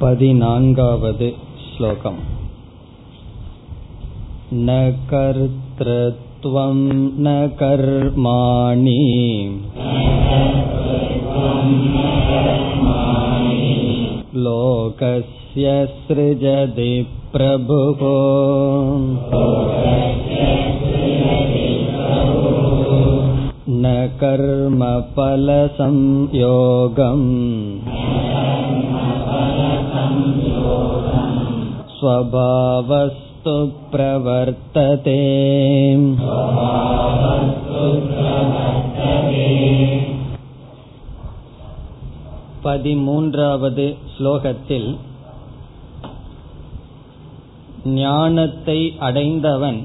पदिनान्गावद् श्लोकम् न कर्तृत्वं न कर्माणि लोकस्य सृजति प्रभुः न कर्मफलसंयोगम् स्वभावस्तु प्रवर्तते பதிமூன்றாவது ஸ்லோகத்தில் ஞானத்தை அடைந்தவன்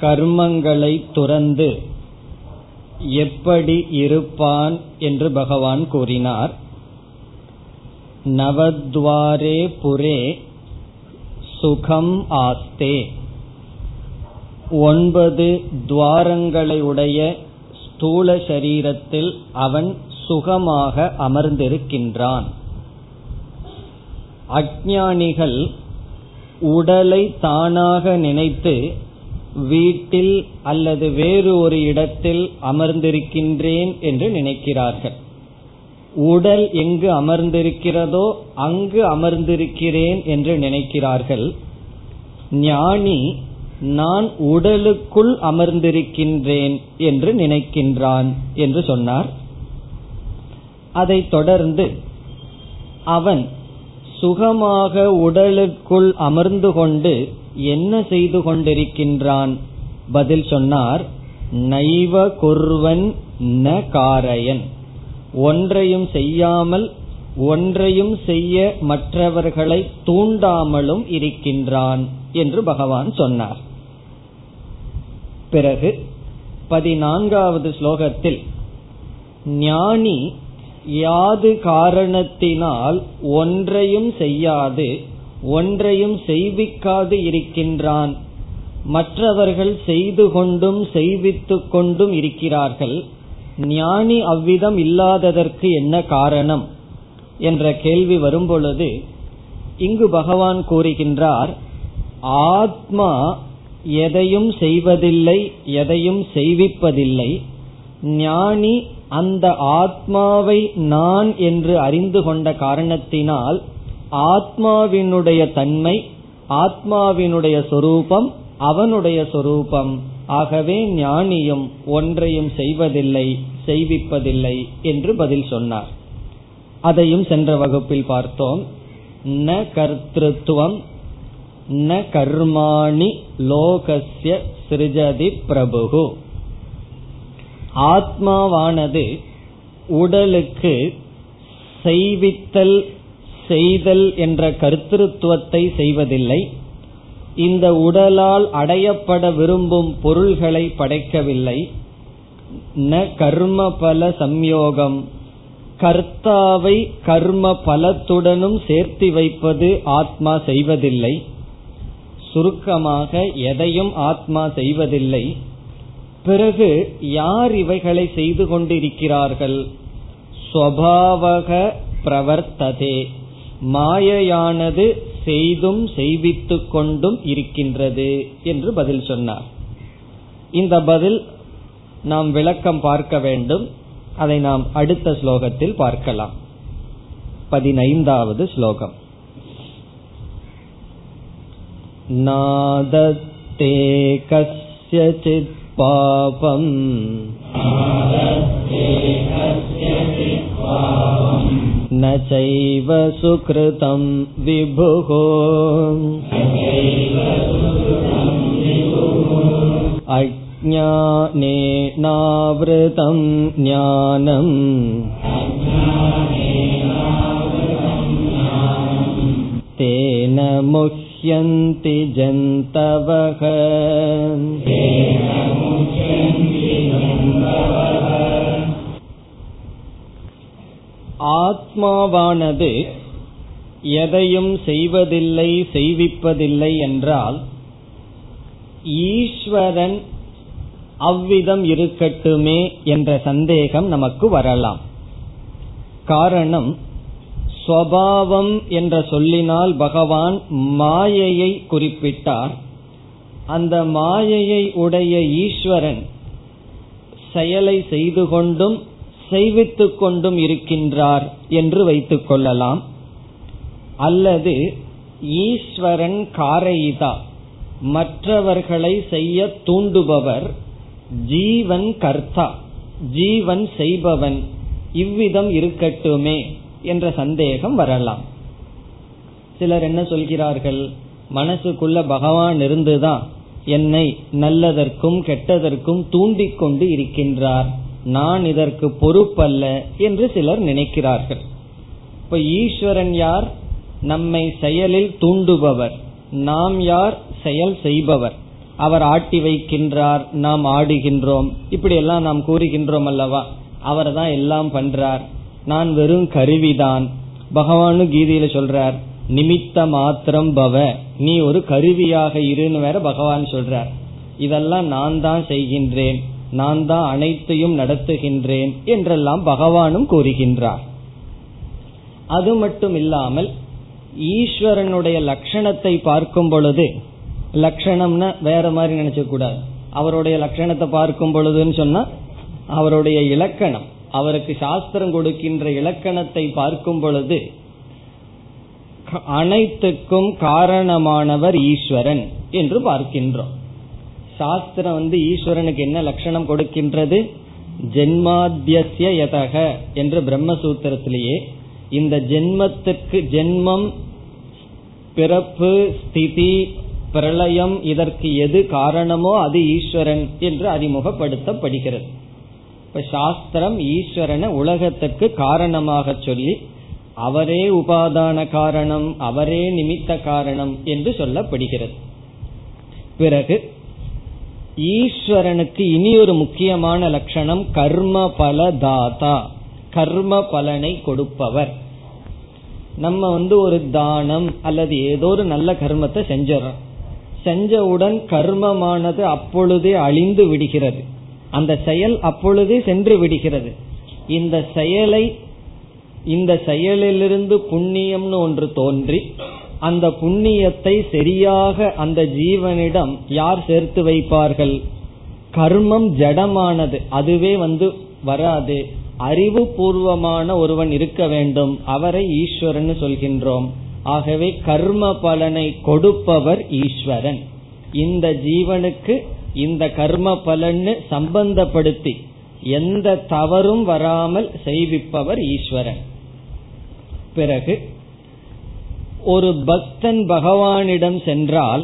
கர்மங்களை துறந்து எப்படி இருப்பான் என்று பகவான் கூறினார் நவத்வாரே புரே சுகம் ஆஸ்தே ஒன்பது துவாரங்களை உடைய ஸ்தூல சரீரத்தில் அவன் சுகமாக அமர்ந்திருக்கின்றான். அஜானிகள் உடலை தானாக நினைத்து வீட்டில் அல்லது வேறு ஒரு இடத்தில் அமர்ந்திருக்கின்றேன் என்று நினைக்கிறார்கள். உடல் எங்கு அமர்ந்திருக்கிறதோ அங்கு அமர்ந்திருக்கிறேன் என்று நினைக்கிறார்கள். ஞானி நான் உடலுக்குள் அமர்ந்திருக்கின்றேன் என்று நினைக்கின்றான் என்று சொன்னார். அதைத் தொடர்ந்து அவன் சுகமாக உடலுக்குள் அமர்ந்து கொண்டு என்ன செய்து கொண்டிருக்கின்றான்? பதில் சொன்னார் நைவ குர்வன் ந காரயன். ஒன்றையும் செய்யாமல் ஒன்றையும் செய்ய மற்றவர்களை தூண்டாமலும் இருக்கின்றான் என்று பகவான் சொன்னார். பிறகு பதினான்காவது ஸ்லோகத்தில் ஞானி யாது காரணத்தினால் ஒன்றையும் செய்யாது ஒன்றையும் செய்விக்காது இருக்கின்றான். மற்றவர்கள் செய்து கொண்டும் செய்வித்துக் கொண்டும் இருக்கிறார்கள். ஞானி அவ்விதம் இல்லாததற்கு என்ன காரணம் என்ற கேள்வி வரும்பொழுது இங்கு பகவான் கூறுகின்றார் ஆத்மா எதையும் செய்வதில்லை எதையும் செய்விப்பதில்லை. ஞானி அந்த ஆத்மாவை நான் என்று அறிந்து கொண்ட காரணத்தினால் ஆத்மாவினுடைய தன்மை ஆத்மாவினுடைய சொரூபம் அவனுடைய சொரூபம். ஆகவே ஞானியும் ஒன்றையும் செய்வதில்லை செய்விப்பதில்லை என்று பதில் சொன்னார். அதையும் சென்ற வகுப்பில் பார்த்தோம். ந கர்த்தத்துவம் ந கர்மாணி லோகசிய சிருஜதி பிரபு ஆத்மாவானது உடலுக்கு செய்வித்தல் செய்தல் என்ற கர்த்தத்துவத்தை செய்வதில்லை இந்த உடலால் அடையப்பட விரும்பும் பொருள்களை படைக்கவில்லை. ந கர்ம பல சம்யோகம். கர்த்தாவை கர்ம பலத்துடனும் சேர்த்து வைப்பது ஆத்மா செய்வதில்லை. சுருக்கமாக எதையும் ஆத்மா செய்வதில்லை. பிறகு யார் இவைகளை செய்து கொண்டிருக்கிறார்கள்? ஸ்வபாவக பிரவர்த்ததே. மாயையானது செய்தும் செய்வித்துக் கொண்டும் இருக்கின்றது என்று பதில் சொன்னார் இந்த பதில் நாம் விளக்கம் பார்க்க வேண்டும் அதை நாம் அடுத்த ஸ்லோகத்தில் பார்க்கலாம் பதினைந்தாவது ஸ்லோகம் नादत्ते कस्यचित् पापम् न चैव सुकृतं विभुः अज्ञानेनावृतं ज्ञानम् तेन मुह्यन्ति जन्तवः ஆத்மாவானது எதையும் செய்வதில்லை செய்விப்பதில்லை என்றால் ஈஸ்வரன் அவ்விதம் இருக்கட்டுமே என்ற சந்தேகம் நமக்கு வரலாம். காரணம் ஸ்வபாவம் என்ற சொல்லினால் பகவான் மாயையை குறிப்பிட்டார். அந்த மாயையை உடைய ஈஸ்வரன் செயலை செய்து கொண்டும் செய்வித்துக் கொண்டும் இருக்கின்றார் என்று வைத்துக் கொள்ளலாம். அல்லது ஈஸ்வரன் காரயிதா மற்றவர்களை செய்ய தூண்டுபவர் ஜீவன் கர்த்தா ஜீவன் செய்பவன் இவ்விதம் இருக்கட்டுமே என்ற சந்தேகம் வரலாம். சிலர் என்ன சொல்கிறார்கள்? மனசுக்குள்ள பகவான் இருந்துதான் என்னை நல்லதற்கும் கெட்டதற்கும் தூண்டிக் கொண்டு இருக்கின்றார். நான் இதற்கு பொறுப்பல்ல என்று சிலர் நினைக்கிறார்கள். இப்ப ஈஸ்வரன் யார்? நம்மை செயலில் தூண்டுபவர். நாம் யார்? செயல் செய்பவர். அவர் ஆட்டி வைக்கின்றார் நாம் ஆடுகின்றோம். இப்படி எல்லாம் நாம் கூறுகின்றோம் அல்லவா? அவர் தான் எல்லாம் பண்றார். நான் வெறும் கருவிதான். பகவானு கீதையில சொல்றார் நிமித்த மாத்திரம் பவ. நீ ஒரு கருவியாக இருன்னு வேற பகவான் சொல்றார். இதெல்லாம் நான் தான் செய்கின்றேன். நான் தான் அனைத்தையும் நடத்துகின்றேன் என்றெல்லாம் பகவானும் கூறுகின்றார். அது மட்டும் இல்லாமல் ஈஸ்வரனுடைய லட்சணத்தை பார்க்கும் பொழுது லட்சணம்னா வேற மாதிரி நினைச்ச கூடாது. அவருடைய லட்சணத்தை பார்க்கும் பொழுதுன்னு சொன்னா அவருடைய இலக்கணம் அவருக்கு சாஸ்திரம் கொடுக்கின்ற இலக்கணத்தை பார்க்கும் பொழுது அனைத்துக்கும் காரணமானவர் ஈஸ்வரன் என்று பார்க்கின்றோம். சாஸ்திரம் வந்து ஈஸ்வரனுக்கு என்ன லட்சணம் கொடுக்கின்றது? ஜென்மாத்தியசிய யதக என்று பிரம்மசூத்திரத்திலேயே இந்த ஜென்மத்துக்கு ஜென்மம் பிறப்பு ஸ்திதி பிரளயம் இதற்கு எது காரணமோ அது ஈஸ்வரன் என்று அறிமுகப்படுத்தப்படுகிறது. இப்ப சாஸ்திரம் ஈஸ்வரனை உலகத்துக்கு காரணமாக சொல்லி அவரே உபாதான காரணம் அவரே நிமித்த காரணம் என்று சொல்லப்படுகிறது. பிறகு ஈஸ்வரனுக்கு இனி ஒரு முக்கியமான லட்சணம் கர்ம பல தாதா கர்ம பலனை கொடுப்பவர். நம்ம வந்து ஒரு தானம் அல்லது ஏதோ ஒரு நல்ல கர்மத்தை செஞ்சிடறோம் செஞ்சவுடன் கர்மமானது அப்பொழுதே அழிந்து விடுகிறது. அந்த செயல் அப்பொழுதே சென்று விடுகிறது. இந்த செயலை இந்த செயலிலிருந்து புண்ணியம்னு ஒன்று தோன்றி அந்த புண்ணியத்தை சரியாக அந்த ஜீவனிடம் யார் சேர்த்து வைப்பார்கள்? கர்மம் ஜடமானது. அதுவே வந்து வராது. அறிவு பூர்வமான ஒருவன் இருக்க வேண்டும். அவரை ஈஸ்வரன் சொல்கின்றோம். ஆகவே கர்ம பலனை கொடுப்பவர் ஈஸ்வரன். இந்த ஜீவனுக்கு இந்த கர்ம பலன்னு சம்பந்தப்படுத்தி எந்த தவறும் வராமல் செய்விப்பவர் ஈஸ்வரன். பிறகு ஒரு பக்தன் பகவானிடம் சென்றால்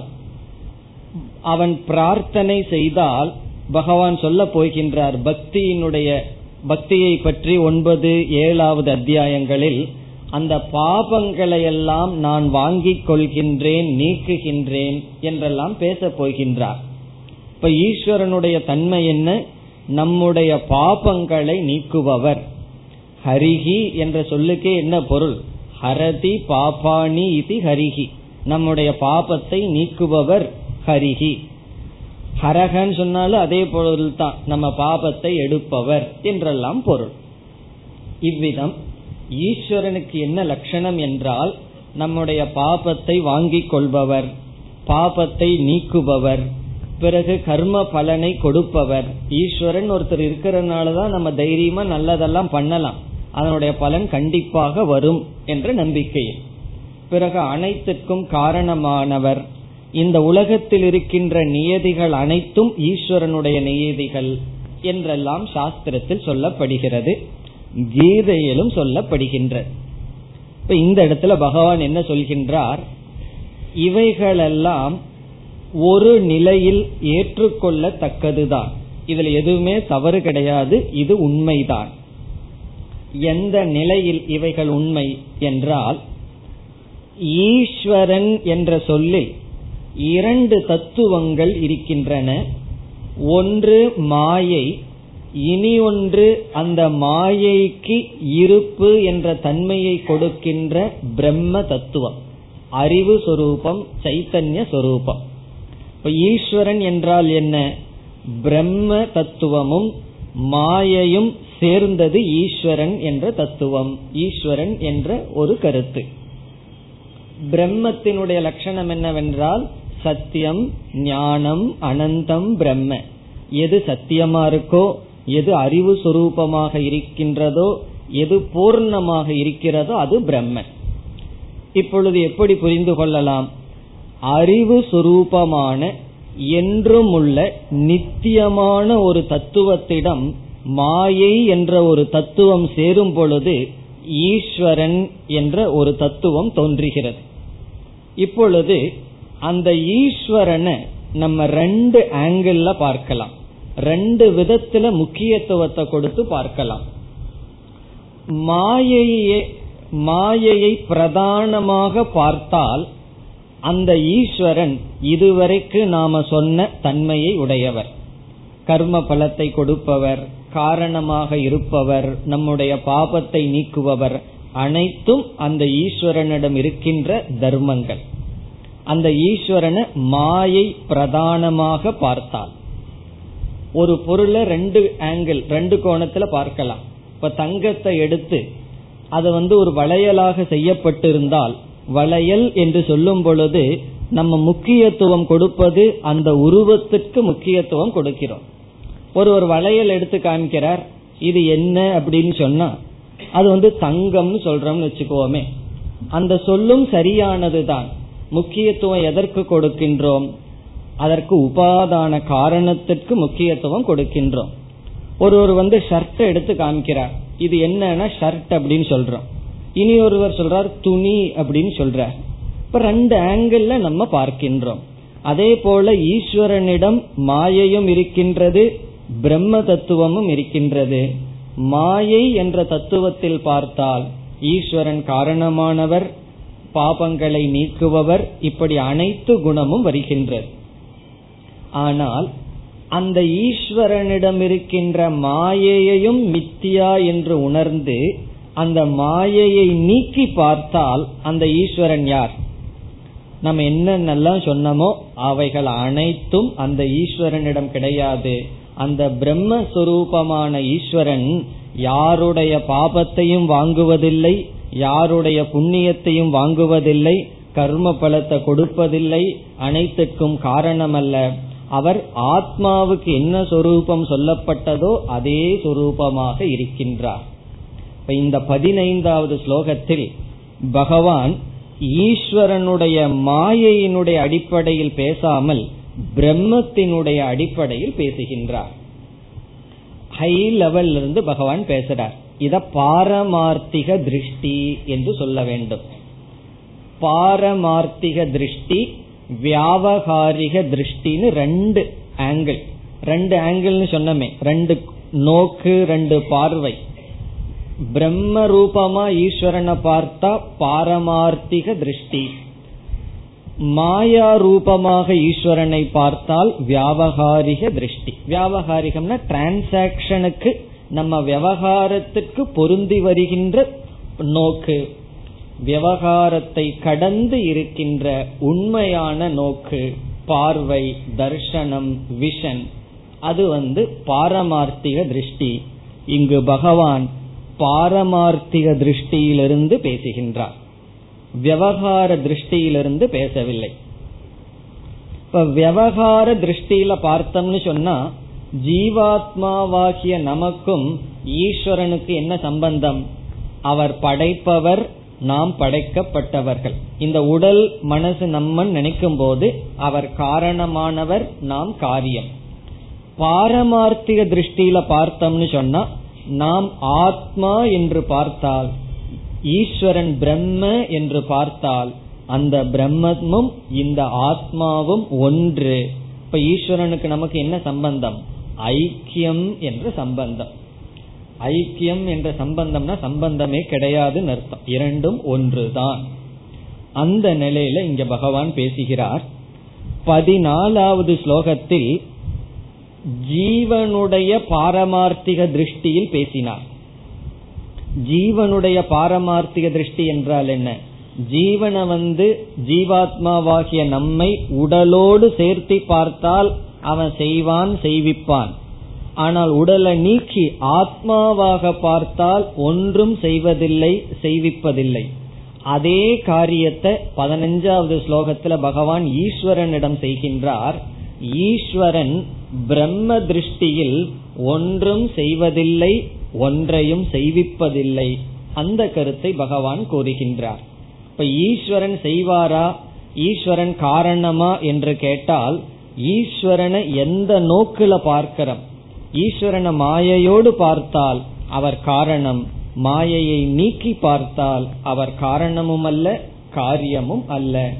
அவன் பிரார்த்தனை செய்தால் பகவான் சொல்ல போகின்றார் பக்தியினுடைய பக்தியை பற்றி ஒன்பது ஏழாவது அத்தியாயங்களில் அந்த பாபங்களை எல்லாம் நான் வாங்கிக் கொள்கின்றேன் நீக்குகின்றேன் என்றெல்லாம் பேசப் போகின்றார். இப்ப ஈஸ்வரனுடைய தன்மை என்ன? நம்முடைய பாபங்களை நீக்குபவர். ஹரிஹி என்ற சொல்லுக்கே என்ன பொருள்? ஹரதி பாபாணி இது ஹரிஹி. நம்முடைய பாபத்தை நீக்குபவர் ஹரிஹி. ஹரகன்னு சொன்னாலும் அதே பொருள் தான் நம்ம பாபத்தை எடுப்பவர் என்றெல்லாம் பொருள். இவ்விதம் ஈஸ்வரனுக்கு என்ன லட்சணம் என்றால் நம்முடைய பாபத்தை வாங்கிக் கொள்பவர் பாபத்தை நீக்குபவர் பிறகு கர்ம பலனை கொடுப்பவர். ஈஸ்வரன் ஒருத்தர் இருக்கிறதுனாலதான் நம்ம தைரியமா நல்லதெல்லாம் பண்ணலாம். அதனுடைய பலன் கண்டிப்பாக வரும் என்ற நம்பிக்கை பிறகு அனைத்துக்கும் காரணமானவர் இந்த உலகத்தில் இருக்கின்ற நியதிகள் அனைத்தும் ஈஸ்வரனுடைய நியதிகள் என்றெல்லாம் சாஸ்திரத்தில் சொல்லப்படுகிறது கீதையிலும் சொல்லப்படுகின்ற. இப்ப இந்த இடத்துல பகவான் என்ன சொல்கின்றார்? இவைகளெல்லாம் ஒரு நிலையில் ஏற்றுக்கொள்ளத்தக்கதுதான். இதுல எதுவுமே தவறு கிடையாது இது உண்மைதான். எந்த நிலையில் இவைகள் உண்மை என்றால் ஈஸ்வரன் என்ற சொல்லில் இரண்டு தத்துவங்கள் இருக்கின்றன. ஒன்று மாயை இனி ஒன்று அந்த மாயைக்கு இருப்பு என்ற தன்மையை கொடுக்கின்ற பிரம்ம தத்துவம். அறிவு சொரூபம் சைத்தன்ய சொரூபம். இப்ப ஈஸ்வரன் என்றால் என்ன? பிரம்ம தத்துவமும் மாயையும் சேர்ந்தது ஈஸ்வரன் என்ற தத்துவம். ஈஸ்வரன் என்ற ஒரு கருத்து. பிரம்மத்தினுடைய லட்சணம் என்னவென்றால் சத்தியம் ஞானம் அனந்தம் பிரம்ம. எது சத்தியமா இருக்கோ எது அறிவு சுரூபமாக இருக்கின்றதோ எது பூர்ணமாக இருக்கிறதோ அது பிரம்ம. இப்பொழுது எப்படி புரிந்து கொள்ளலாம்? அறிவு சுரூபமான என்றும் உள்ள நித்தியமான ஒரு தத்துவத்திடம் மாயை என்ற ஒரு தத்துவம் சேரும் பொழுது ஈஸ்வரன் என்ற ஒரு தத்துவம் தோன்றுகிறது. இப்பொழுது அந்த ஈஸ்வரனை நம்ம ரெண்டு ஆங்கிள் பார்க்கலாம். ரெண்டு விதத்துல முக்கியத்துவத்தை கொடுத்து பார்க்கலாம். மாயையே மாயையை பிரதானமாக பார்த்தால் அந்த ஈஸ்வரன் இதுவரைக்கு நாம சொன்ன தன்மையை உடையவர். கர்ம பலத்தை கொடுப்பவர் காரணமாக இருப்பவர் நம்முடைய பாபத்தை நீக்குபவர் அனைத்தும் அந்த ஈஸ்வரனிடம் இருக்கின்ற தர்மங்கள். அந்த ஈஸ்வரனை மாயை பிரதானமாக பார்த்தால். ஒரு பொருளை ரெண்டு ஆங்கிள் ரெண்டு கோணத்துல பார்க்கலாம். இப்ப தங்கத்தை எடுத்து அது வந்து ஒரு வளையலாக செய்யப்பட்டிருந்தால் வளையல் என்று சொல்லும் பொழுது நம்ம முக்கியத்துவம் கொடுப்பது அந்த உருவத்துக்கு முக்கியத்துவம் கொடுக்கிறோம். ஒரு ஒரு வளையல் எடுத்து காமிக்கிறார் இது என்ன அப்படின்னு சொன்னா அது வந்து தங்கம்னு சொல்றோம்னு வச்சுக்கோமே. அந்த சொல்லும் சரியானதுதான். முக்கியத்துவம் எதற்கு கொடுக்கின்றோம்? அதற்கு உபாதான காரணத்திற்கு முக்கியத்துவம் கொடுக்கின்றோம். ஒருவர் வந்து ஷர்ட் எடுத்து காமிக்கிறார் இது என்னன்னா ஷர்ட் அப்படின்னு சொல்றோம். இனி ஒருவர் சொல்றார் துணி அப்படின்னு சொல்றார். இப்ப ரெண்டு ஆங்கிள் நம்ம பார்க்கின்றோம். அதே போல ஈஸ்வரனிடம் மாயையும் இருக்கின்றது. பிரம்ம தத்துவமும் இருக்கின்றது. மாயை என்ற தத்துவத்தில் பார்த்தால் ஈஸ்வரன் காரணமானவர் பாபங்களை நீக்குபவர் இப்படி அனைத்து குணமும் வருகின்றது. ஆனால் அந்த ஈஸ்வரனிடம் இருக்கின்ற மாயையையும் மித்தியா என்று உணர்ந்து அந்த மாயையை நீக்கி பார்த்தால் அந்த ஈஸ்வரன் யார்? நம்ம என்னென்னலாம் சொன்னமோ அவைகள் அனைத்தும் அந்த ஈஸ்வரனிடம் கிடையாது. அந்த பிரம்மஸ்வரூபமான ஈஸ்வரன் யாருடைய பாபத்தையும் வாங்குவதில்லை யாருடைய புண்ணியத்தையும் வாங்குவதில்லை கர்ம பலத்தை கொடுப்பதில்லை அனைத்துக்கும் காரணமல்ல. அவர் ஆத்மாவுக்கு என்ன சொரூபம் சொல்லப்பட்டதோ அதே சொரூபமாக இருக்கின்றார். இப்ப இந்த பதினைந்தாவது ஸ்லோகத்தில் பகவான் ஈஸ்வரனுடைய மாயையினுடைய அடிப்படையில் பேசாமல் பிரம்மத்தினுடைய அடிப்படையில் பேசுகின்றார். ஹை லெவல்ல இருந்து பகவான் பேசுறார். இத பாரமார்த்திக திருஷ்டி என்று சொல்ல வேண்டும். பாரமார்த்திக திருஷ்டி வியாபகாரிக திருஷ்டின்னு ரெண்டு ஆங்கிள் ரெண்டு ஆங்கிள்னு சொன்னமே ரெண்டு நோக்கு ரெண்டு பார்வை. பிரம்ம ரூபமா ஈஸ்வரனை பார்த்தா பாரமார்த்திக திருஷ்டி. மாயா ரூபமாக ஈஸ்வரனை பார்த்தால் வியாபகாரிக திருஷ்டி. வியாபகாரிகம்னா டிரான்சாக்சனுக்கு நம்ம விவகாரத்துக்கு பொருந்தி வருகின்ற நோக்கு. விவகாரத்தை கடந்து இருக்கின்ற உண்மையான நோக்கு பார்வை தர்ஷனம் விஷன் அது வந்து பாரமார்த்திக திருஷ்டி. இங்கு பகவான் பாரமார்த்திக திருஷ்டியிலிருந்து பேசுகின்றார். விவகார திருஷ்டியிலிருந்து பேசவில்லை. இப்ப விவகார திருஷ்டியில பார்த்தோம்னு சொன்னா ஜீவாத்மாவாகிய நமக்கும் ஈஸ்வரனுக்கு என்ன சம்பந்தம்? அவர் படைப்பவர் நாம் படைக்கப்பட்டவர்கள். இந்த உடல் மனசு நம்மன் நினைக்கும் போது அவர் காரணமானவர் நாம் காரியம். பாரமார்த்திக திருஷ்டியில பார்த்தோம்னு சொன்னா நாம் ஆத்மா என்று பார்த்தால் ஈஸ்வரன் பிரம்ம என்று பார்த்தால் அந்த பிரம்மமும் இந்த ஆத்மாவும் ஒன்று. இப்ப ஈஸ்வரனுக்கு நமக்கு என்ன சம்பந்தம்? ஐக்கியம் என்ற சம்பந்தம். ஐக்கியம் என்ற சம்பந்தம்னா சம்பந்தமே கிடையாதுன்னு அர்த்தம். இரண்டும் ஒன்றுதான். அந்த நிலையில இங்க பகவான் பேசுகிறார். பதினாலாவது ஸ்லோகத்தில் ஜீவனுடைய பாரமார்த்திக திருஷ்டியில் பேசினார். ஜீவனுடைய பாரமார்த்திக திருஷ்டி என்றால் என்ன? ஜீவனை வந்து ஜீவாத்மாவாகிய நம்மை உடலோடு சேர்த்தி பார்த்தால் அவன் செய்வான் செய்விப்பான். ஆனால் உடலை நீக்கி ஆத்மாவாக பார்த்தால் ஒன்றும் செய்வதில்லை செய்விப்பதில்லை. அதே காரியத்தை பதினஞ்சாவது ஸ்லோகத்துல பகவான் ஈஸ்வரனிடம் செய்கின்றார். ஈஸ்வரன் பிரம்ம திருஷ்டியில் ஒன்றும் செய்வதில்லை ஒன்றையும் செய்விப்பதில்லை. அந்த கருத்தை பகவான் கூறுகின்றார். இப்ப ஈஸ்வரன் செய்வாரா? ஈஸ்வரன் காரணமா என்று கேட்டால் ஈஸ்வரனை எந்த நோக்குல பார்க்கிறோம்? ஈஸ்வரனை மாயையோடு பார்த்தால் அவர் காரணம். மாயையை நீக்கி பார்த்தால் அவர் காரணமும் அல்ல காரியமும் அல்ல.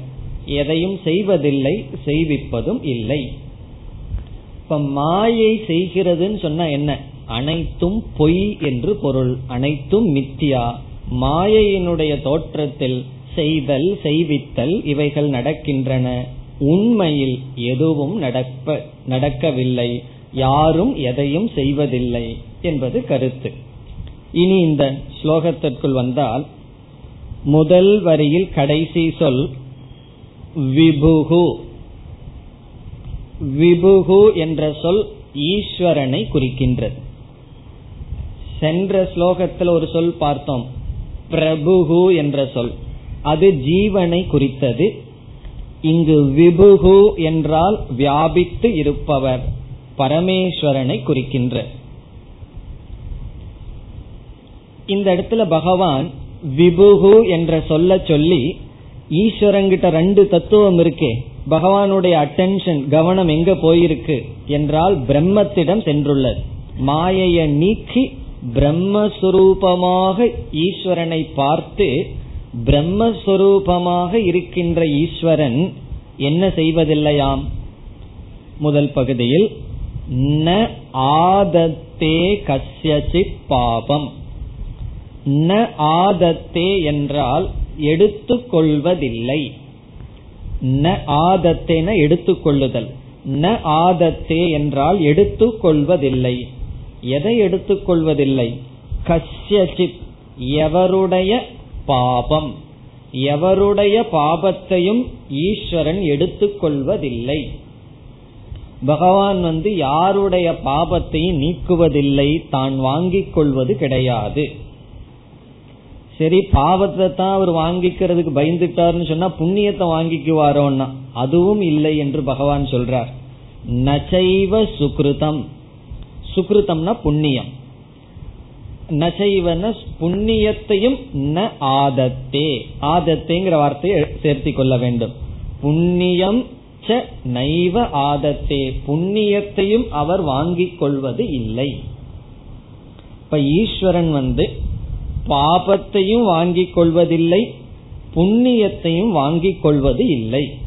எதையும் செய்வதில்லை செய்விப்பதும் இல்லை. இப்ப மாயை செய்கிறதுன்னு சொன்னா என்ன? அனைத்தும் பொய் என்று பொருள். அனைத்தும் மித்தியா. மாயையினுடைய தோற்றத்தில் செய்தல் செய்வித்தல் இவைகள் நடக்கின்றன. உண்மையில் எதுவும் நடப்ப நடக்கவில்லை. யாரும் எதையும் செய்வதில்லை என்பது கருத்து. இனி இந்த ஸ்லோகத்திற்குள் வந்தால் முதல் வரியில் கடைசி சொல் விபுகு. விபுகு என்ற சொல் ஈஸ்வரனை குறிக்கின்றது. சென்ற ஸ்லோகத்தில் ஒரு சொல் பார்த்தோம். பிரபுகு என்ற சொல். அது ஜீவனை குறித்தது. இங்கு விபுகு என்றால் வியாபித்து இருப்பவர் பரமேஸ்வரனை குறிக்கின்ற. இந்த இடத்துல பகவான் விபுகு என்ற சொல்ல சொல்லி ஈஸ்வரங்கிட்ட ரெண்டு தத்துவம் இருக்கே. பகவானுடைய அட்டென்ஷன் கவனம் எங்க போயிருக்கு என்றால் பிரம்மத்திடம் சென்றுள்ளது. மாயைய நீக்கி பிரம்மஸ்வரூபமாக ஈஸ்வரனை பார்த்து பிரம்மஸ்வரூபமாக இருக்கின்ற ஈஸ்வரன் என்ன செய்வதில்லையாம்? முதல் பகுதியில் ந ஆதத்தே கசியசித் பாபம். ந ஆதத்தே என்றால் எடுத்துக்கொள்வதில்லை ந ஆதத்தேன எடுத்துக்கொள்ளுதல் ந ஆதத்தே என்றால் எடுத்துக்கொள்வதில்லை எதை எடுத்துக்கொள்வதில்லை? கஷ்யசித் எவருடைய பாபம்? எவருடைய பாபத்தையும் ஈஸ்வரன் எடுத்துக்கொள்வதில்லை. பகவான் வந்து யாருடைய பாபத்தையும் நீக்குவதில்லை தான் வாங்கிக் கொள்வது கிடையாது. சரி பாவத்தை தான் அவர் வாங்கிக்கிறதுக்கு பயந்துட்டார்னு சொன்னா புண்ணியத்தை வாங்கிக்குவாரோன்னா அதுவும் இல்லை என்று பகவான் சொல்றார். நச்சைவ சுக்ருதம். சுகிருதம்னா புண்ணியம். நசைவன புண்ணியத்தையும் ந ஆதத்தே. ஆதத்தேங்கிற வார்த்தையை சேர்த்தி கொள்ள வேண்டும். புண்ணியம் ச நைவ ஆதத்தே. புண்ணியத்தையும் அவர் வாங்கிக் கொள்வது இல்லை. இப்ப ஈஸ்வரன் வந்து பாபத்தையும் வாங்கிக் கொள்வதில்லை புண்ணியத்தையும் வாங்கிக் கொள்வது இல்லை.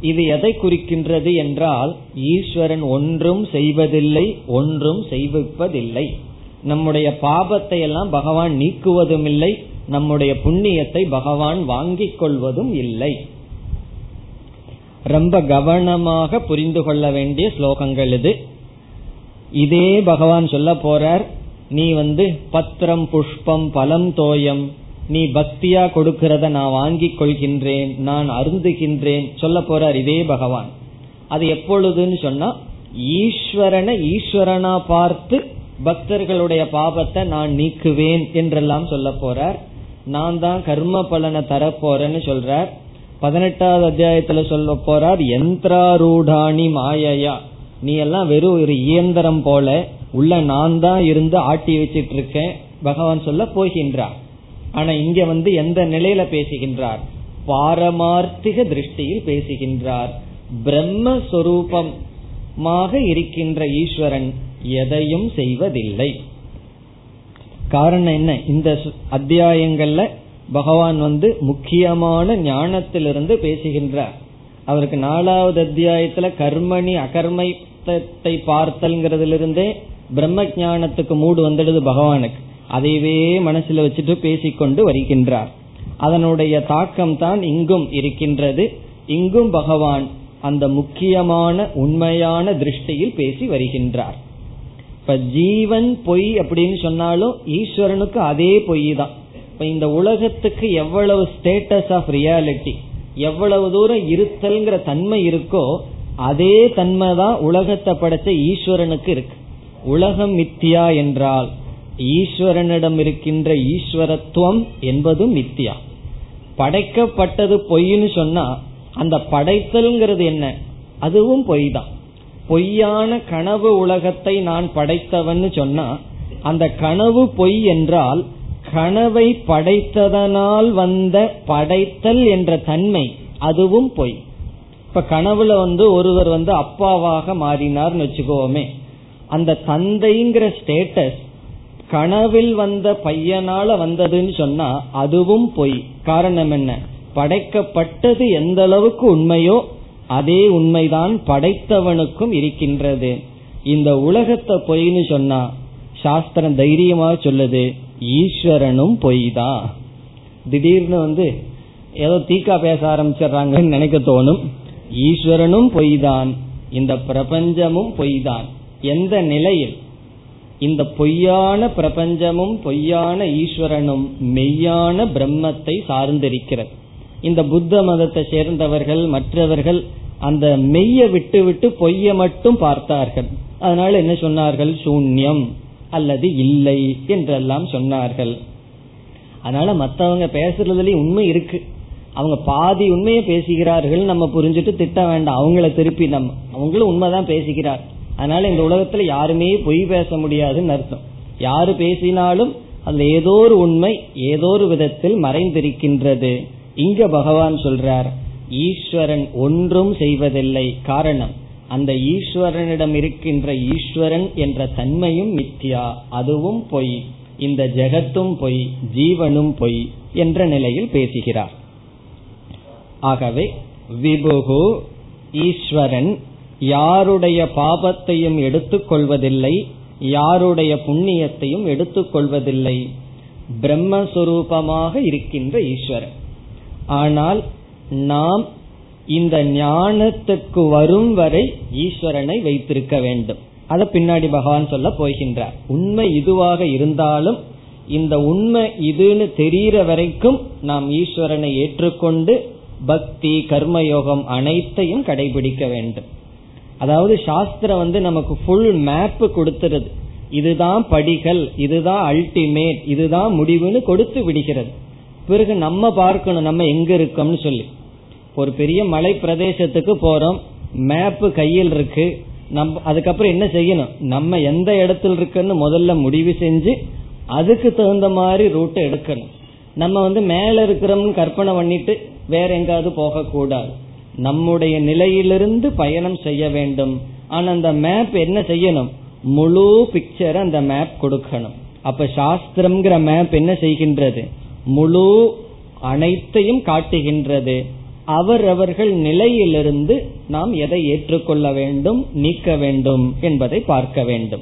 இது எதை குறிக்கின்றது என்றால் ஈஸ்வரன் ஒன்றும் செய்வதில்லை ஒன்றும் செய்விப்பதில்லை. நம்முடைய பாபத்தை எல்லாம் பகவான் நீக்குவதும் இல்லை நம்முடைய புண்ணியத்தை பகவான் வாங்கிக் கொள்வதும் இல்லை. ரொம்ப கவனமாக புரிந்து கொள்ள வேண்டிய ஸ்லோகங்கள் இது. இதே பகவான் சொல்ல போறார் நீ வந்து பத்திரம் புஷ்பம் பலம் தோயம் நீ பக்தியா கொடுக்கிறத நான் வாங்கி கொள்கின்றேன் நான் அருந்துகின்றேன் சொல்ல போறார் இதே பகவான். அது எப்பொழுதுன்னு சொன்னா ஈஸ்வரனை ஈஸ்வரனா பார்த்து பக்தர்களுடைய பாபத்தை நான் நீக்குவேன் என்றெல்லாம் சொல்ல போறார். நான் தான் கர்ம பலனை தரப்போறேன்னு சொல்றார். பதினெட்டாவது அத்தியாயத்துல சொல்ல போறார் யந்திராரூடாணி மாயையா. நீ எல்லாம் வெறும் ஒரு இயந்திரம் போல உள்ள நான் தான் இருந்து ஆட்டி வச்சிட்டு இருக்கேன். பகவான் சொல்ல போகின்றார். ஆனா இங்க வந்து எந்த நிலையில பேசுகின்றார்? பாரமார்த்திக திருஷ்டியில் பேசுகின்றார். பிரம்மஸ்வரூபமாக இருக்கின்ற ஈஸ்வரன் எதையும் செய்வதில்லை. காரணம் என்ன? இந்த அத்தியாயங்கள்ல பகவான் வந்து முக்கியமான ஞானத்திலிருந்து பேசுகின்றார். அவருக்கு நாலாவது அத்தியாயத்துல கர்மணி அகர்மத்தை பார்த்தல்ங்கிறதுல இருந்தே பிரம்ம ஜானத்துக்கு மூடு வந்துடுது பகவானுக்கு. அதைவே மனசுல வச்சுட்டு பேசிக்கொண்டு வருகின்றார். அதனுடைய தாக்கம் தான் இங்கும் இருக்கின்றது. இங்கும் பகவான் அந்த முக்கியமான உண்மையான திருஷ்டியில் பேசி வருகின்றார். இப்ப ஜீவன் பொய் அப்படின்னு சொன்னாலும் ஈஸ்வரனுக்கு அதே பொய் தான் இப்ப இந்த உலகத்துக்கு எவ்வளவு ஸ்டேட்டஸ் ஆஃப் ரியாலிட்டி எவ்வளவு தூரம் இருத்தல்ங்கிற தன்மை இருக்கோ அதே தன்மை தான் உலகத்தை படைச்ச ஈஸ்வரனுக்கு இருக்கு. உலகம் மித்தியா என்றால் ஈஸ்வரனிடம் இருக்கின்ற ஈஸ்வரத்துவம் என்பதும் மித்தியா. படைக்கப்பட்டது பொய்ன்னு சொன்னா அந்த படைத்தல்ங்கிறது என்ன? அதுவும் பொய் தான் பொய்யான கனவு உலகத்தை நான் படைத்தவன் சொன்னா அந்த கனவு பொய் என்றால் கனவை படைத்ததனால் வந்த படைத்தல் என்ற தன்மை அதுவும் பொய். இப்ப கனவுல வந்து ஒருவர் வந்து அப்பாவாக மாறினார்னு வச்சுக்கோமே அந்த தந்தைங்கிற ஸ்டேட்டஸ் கனவில் வந்த பையனால வந்ததுன்னு சொன்னா அதுவும் பொய். காரணம் என்ன? படைக்கப்பட்டது எந்த அளவுக்கு உண்மையோ அதே உண்மைதான் படைத்தவனுக்கும் இருக்கின்றது. இந்த உலகத்தை பொய்னு சொன்னா சாஸ்திரம் தைரியமா சொல்லுது ஈஸ்வரனும் பொய் தான் திடீர்னு வந்து ஏதோ தீக்கா பேச ஆரம்பிச்சிடுறாங்கன்னு நினைக்க தோணும். ஈஸ்வரனும் பொய் தான் இந்த பிரபஞ்சமும் பொய் தான் எந்த நிலையில்? இந்த பொய்யான பிரபஞ்சமும் பொய்யான ஈஸ்வரனும் மெய்யான பிரம்மத்தை சார்ந்திருக்கிறது. இந்த புத்த மதத்தை சேர்ந்தவர்கள் மற்றவர்கள் அந்த மெய்ய விட்டு விட்டு பொய்ய மட்டும் பார்த்தார்கள். அதனால என்ன சொன்னார்கள்? சூன்யம் அல்லது இல்லை என்றெல்லாம் சொன்னார்கள். அதனால மற்றவங்க பேசுறதுலயும் உண்மை இருக்கு. அவங்க பாதி உண்மையை பேசுகிறார்கள் நம்ம புரிஞ்சுட்டு திட்ட வேண்டாம். அவங்கள திருப்பி நம்ம அவங்களும் உண்மைதான் பேசுகிறார். அதனால இந்த உலகத்துல யாருமே பொய் பேச முடியாதுன்னு அர்த்தம். யாரு பேசினாலும் அதுல ஏதோ ஒரு உண்மை ஏதோ ஒரு விதத்தில் மறைந்திருக்கின்றது. இங்க பகவான் சொல்றார் ஈஸ்வரன் ஒன்றும் செய்வதில்லை. காரணம் அந்த ஈஸ்வரனிடம் இருக்கின்ற ஈஸ்வரன் என்ற தன்மையும் மித்யா அதுவும் பொய். இந்த ஜெகத்தும் பொய் ஜீவனும் பொய் என்ற நிலையில் பேசுகிறார். ஆகவே விபுகு ஈஸ்வரன் யாருடைய பாபத்தையும் எடுத்துக்கொள்வதில்லை யாருடைய புண்ணியத்தையும் எடுத்துக்கொள்வதில்லை. பிரம்மஸ்வரூபமாக இருக்கின்ற ஈஸ்வரன். ஆனால் நாம் இந்த ஞானத்துக்கு வரும் வரை ஈஸ்வரனை வைத்திருக்க வேண்டும். அதை பின்னாடி பகவான் சொல்ல போகின்றார். உண்மை இதுவாக இருந்தாலும் இந்த உண்மை இதுன்னு தெரிகிற வரைக்கும் நாம் ஈஸ்வரனை ஏற்றுக்கொண்டு பக்தி கர்மயோகம் அனைத்தையும் கடைபிடிக்க வேண்டும். அதாவது சாஸ்திரம் வந்து நமக்கு ஃபுல் மேப் கொடுத்துருது. இதுதான் படிகள் இதுதான் அல்டிமேட் இதுதான் முடிவுன்னு கொடுத்து விடுகிறது. பிறகு நம்ம பார்க்கணும் நம்ம எங்க இருக்கோம்னு சொல்லி. ஒரு பெரிய மலை பிரதேசத்துக்கு போறோம் மேப்பு கையில் இருக்கு. நம்ம அதுக்கப்புறம் என்ன செய்யணும்? நம்ம எந்த இடத்துல இருக்குன்னு முதல்ல முடிவு செஞ்சு அதுக்கு தகுந்த மாதிரி ரூட்டை எடுக்கணும். நம்ம வந்து மேல இருக்கிறோம்னு கற்பனை பண்ணிட்டு வேற எங்காவது போக கூடாது நம்முடைய நிலையிலிருந்து பயணம் செய்ய வேண்டும். ஆனா அந்த மேப் என்ன செய்யணும்? முழு பிக்சர் அந்த மேப் கொடுக்கணும். அப்ப சாஸ்திரம்ங்கிற மேப் என்ன செய்கின்றது? முழு அனைத்தையும் காட்டுகின்றது. அவரவர்கள் நிலையிலிருந்து நாம் எதை ஏற்றுக்கொள்ள வேண்டும் நீக்க வேண்டும் என்பதை பார்க்க வேண்டும்.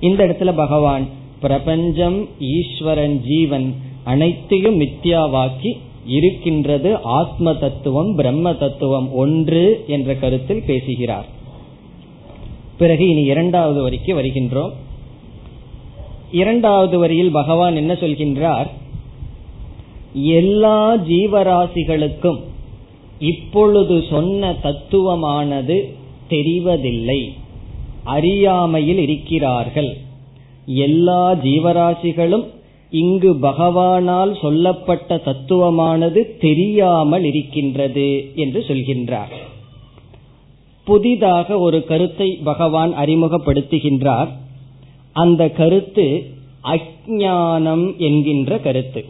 இந்த இடத்துல பகவான் பிரபஞ்சம் ஈஸ்வரன் ஜீவன் அனைத்தையும் மித்யாவாக்கி இருக்கின்றது ஆத்ம தத்துவம் பிரம்ம தத்துவம் ஒன்று என்ற கருத்தில் பேசுகிறார். பிறகு இனி இரண்டாவது வரிக்கு வருகின்றோம். இரண்டாவது வரியில் பகவான் என்ன சொல்கின்றார்? எல்லா ஜீவராசிகளுக்கும் இப்பொழுது சொன்ன தத்துவமானது தெரிவதில்லை. அறியாமையில் இருக்கிறார்கள். எல்லா ஜீவராசிகளும் இங்கு பகவானால் சொல்லப்பட்ட தத்துவமானது தெரியாமல் இருக்கின்றது என்று சொல்கின்றார். புதிதாக ஒரு கருத்தை பகவான் அறிமுகப்படுத்துகின்றார். அந்த கருத்து அஜானம் என்கின்ற கருத்து.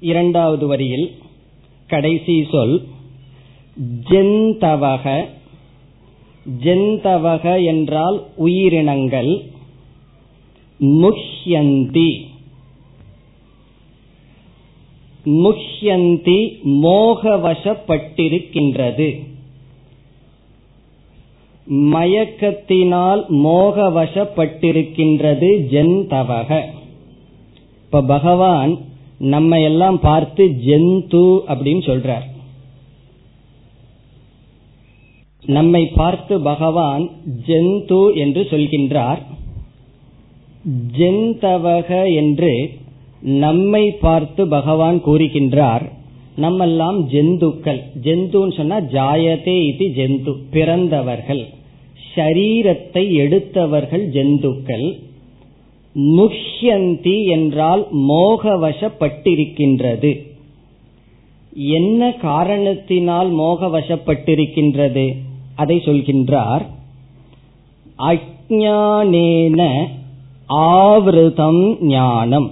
இரண்டாவது வரியில் கடைசி சொல் ஜெந்தவக. ஜெந்தவக என்றால் உயிரினங்கள். முஹ்யந்தி முஹ்யந்தி மோகவசப்பட்டிருக்கின்றது. மயக்கத்தினால் மோகவசப்பட்டிருக்கின்றது ஜென்தவக இப்ப பகவான் நம்ம எல்லாம் பார்த்து ஜெந்து அப்படின்னு சொல்றார். நம்மை பார்த்து பகவான் ஜெந்து என்று சொல்கின்றார். ஜெந்தவக என்று நம்மை பார்த்து பகவான் கூறுகின்றார். நம்மெல்லாம் ஜெந்துக்கள். ஜெந்துன்னு சொன்னா ஜாயதே இது ஜெந்து பிறந்தவர்கள். ஷரீரத்தை எடுத்தவர்கள் ஜெந்துக்கள். முஹ்யந்தி என்றால் மோகவசப்பட்டிருக்கின்றது. என்ன காரணத்தினால் மோகவசப்பட்டிருக்கின்றது? அதை சொல்கின்றார். அஜானேன ஆவிரதம் ஞானம்.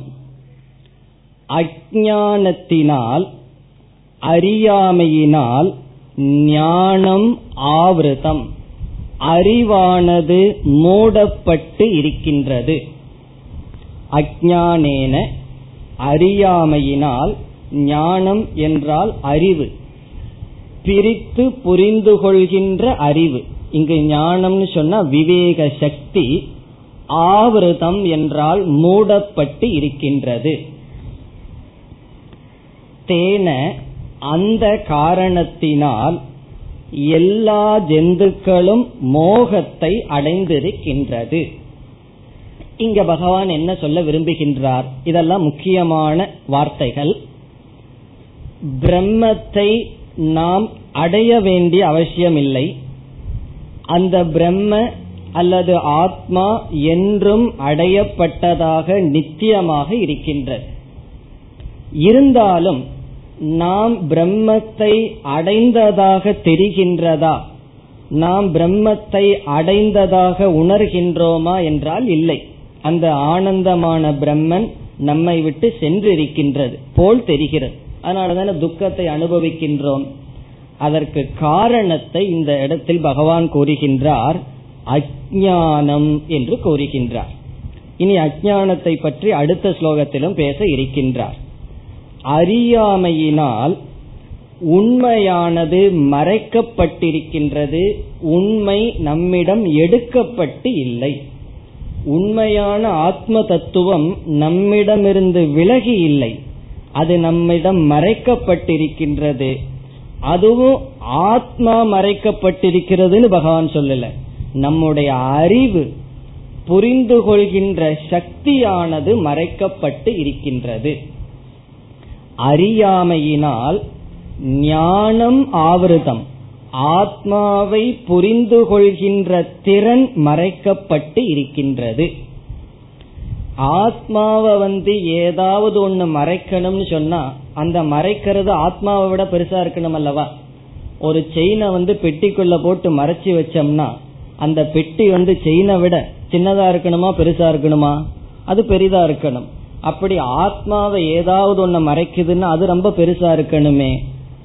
அஜானத்தினால் அறியாமையினால் ஞானம் ஆவிரதம். அறிவானது மூடப்பட்டு இருக்கின்றது. அஜானேன அறியாமையினால் ஞானம் என்றால் அறிவு. பிரித்து புரிந்து கொள்கின்ற அறிவு. இங்கு ஞானம்னு சொன்னா விவேக சக்தி ஆவிரதம் என்றால் மூடப்பட்டு இருக்கின்றது. தேன அந்த காரணத்தினால் எல்லா ஜந்துக்களும் மோகத்தை அடைந்திருக்கின்றது. இங்க பகவான் என்ன சொல்ல விரும்புகின்றார்? இதெல்லாம் முக்கியமான வார்த்தைகள். பிரம்மத்தை நாம் அடைய வேண்டிய அவசியம் இல்லை அந்த பிரம்ம அல்லது ஆத்மா என்றும் அடையப்பட்டதாக நித்தியமாக இருக்கின்றது இருந்தாலும் நாம் பிரம்மத்தை அடைந்ததாக தெரிகின்றதா? நாம் பிரம்மத்தை அடைந்ததாக உணர்கின்றோமா என்றால் இல்லை. அந்த ஆனந்தமான பிரம்மன் நம்மை விட்டு சென்றிருக்கின்றது போல் தெரிகிறது. அதனாலதான துக்கத்தை அனுபவிக்கின்றோம். அதற்கு காரணத்தை இந்த இடத்தில் பகவான் கூறுகின்றார். அஜானம் என்று கூறுகின்றார். இனி அஜானத்தை பற்றி அடுத்த ஸ்லோகத்திலும் பேச இருக்கின்றார். அறியாமையினால் உண்மையானது மறைக்கப்பட்டிருக்கின்றது உண்மை நம்மிடம் எடுக்கப்பட்டு இல்லை. உண்மையான ஆத்ம தத்துவம் நம்மிடமிருந்து விலகி இல்லை. அது நம்மிடம் மறைக்கப்பட்டிருக்கின்றது. அதுவும் ஆத்மா மறைக்கப்பட்டிருக்கிறதுன்னு பகவான் சொல்லல. நம்முடைய அறிவு புரிந்து கொள்கின்ற சக்தியானது மறைக்கப்பட்டு இருக்கின்றது. அறியாமையினால் ஞானம் ஆவிரதம் ஆத்மாவை புரிந்து கொள்கின்ற திறன் மறைக்கப்பட்டு இருக்கின்றது. ஆத்மாவை வந்து ஏதாவது ஒண்ணு மறைக்கணும்னு சொன்னா அந்த மறைக்கிறது ஆத்மாவை விட பெருசா இருக்கணும் அல்லவா? ஒரு செயினை வந்து பெட்டிக்குள்ள போட்டு மறைச்சி வச்சோம்னா அந்த பெட்டி வந்து செயினை விட சின்னதா இருக்கணுமா பெருசா இருக்கணுமா? அது பெரிதா இருக்கணும். அப்படி ஆத்மாவை ஏதாவது ஒண்ணு மறைக்குதுன்னா அது ரொம்ப பெருசா இருக்கணுமே.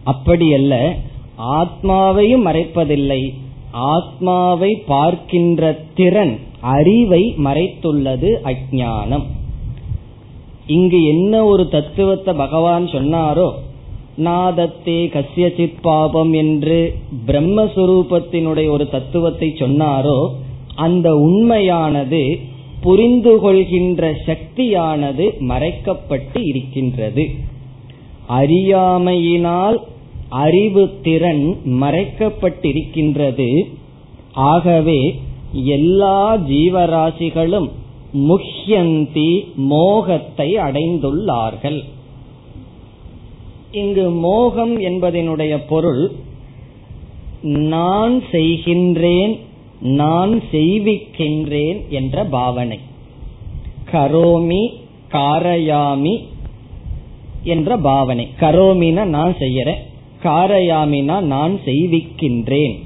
அப்படி அல்ல ஆத்மாவையும் மறைப்பதில்லை. ஆத்மாவை பார்க்கின்ற திறன் அறிவை மறைத்துள்ளது அஜானம் இங்கு என்ன ஒரு தத்துவத்தை பகவான் சொன்னாரோ நாதத்தே கசியசித் பாபம் என்று பிரம்மஸ்வரூபத்தினுடைய ஒரு தத்துவத்தை சொன்னாரோ அந்த உண்மையானது புரிந்து கொள்கின்ற சக்தியானது மறைக்கப்பட்டு இருக்கின்றது. அறியாமையினால் அறிவு திறன் மறைக்கப்பட்டிருக்கின்றது. ஆகவே எல்லா ஜீவராசிகளும் முஹ்யந்தி மோகத்தை அடைந்துள்ளார்கள். இங்கு மோகம் என்பதனுடைய பொருள் நான் செய்கின்றேன் நான் செய்விக்கின்றேன் என்ற பாவனை. கரோமி காரயாமி என்ற பாவனை. கரோமினா நான் செய்யறேன் காரயாமினா நான் செய்விக்கின்றேன்.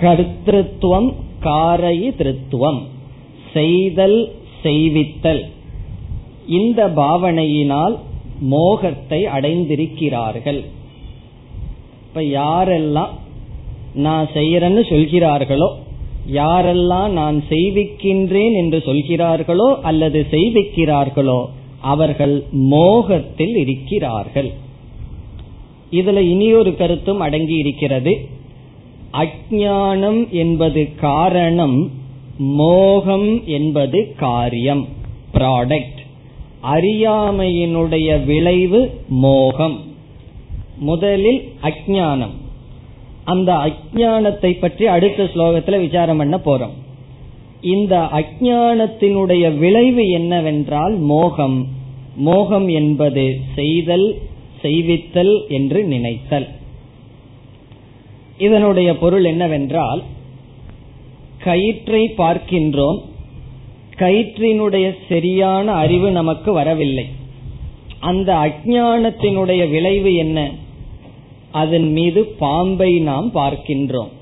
கர்த்திருவம் காரயி திருத்துவம். செய்தல் செய்வித்தல். இந்த பாவனையினால் மோகத்தை அடைந்திருக்கிறார்கள். இப்ப யாரெல்லாம் நான் செய்யறேன்னு சொல்கிறார்களோ யாரெல்லாம் நான் செய்விக்கின்றேன் என்று சொல்கிறார்களோ அல்லது செய்விக்கிறார்களோ அவர்கள் மோகத்தில் இருக்கிறார்கள். இதுல இனியொரு கருத்தும் அடங்கி இருக்கிறது அஜானம் என்பது காரணம் மோகம் என்பது காரியம் ப்ராடக்ட் அறியாமையினுடைய விளைவு மோகம். முதலில் அஜானம் அந்த அஜானத்தை பற்றி அடுத்த ஸ்லோகத்துல விசாரம் பண்ண போறோம். இந்த அஜானத்தினுடைய விளைவு என்னவென்றால் மோகம். மோகம் என்பது செய்தல் செய்வித்தல் என்று நினைத்தல். இதனுடைய பொருள் என்னவென்றால் கயிற்றை பார்க்கின்றோம் கயிற்றினுடைய சரியான அறிவு நமக்கு வரவில்லை. அந்த அஜானத்தினுடைய விளைவு என்ன? அதன் மீது பாம்பை நாம் பார்க்கின்றோம்.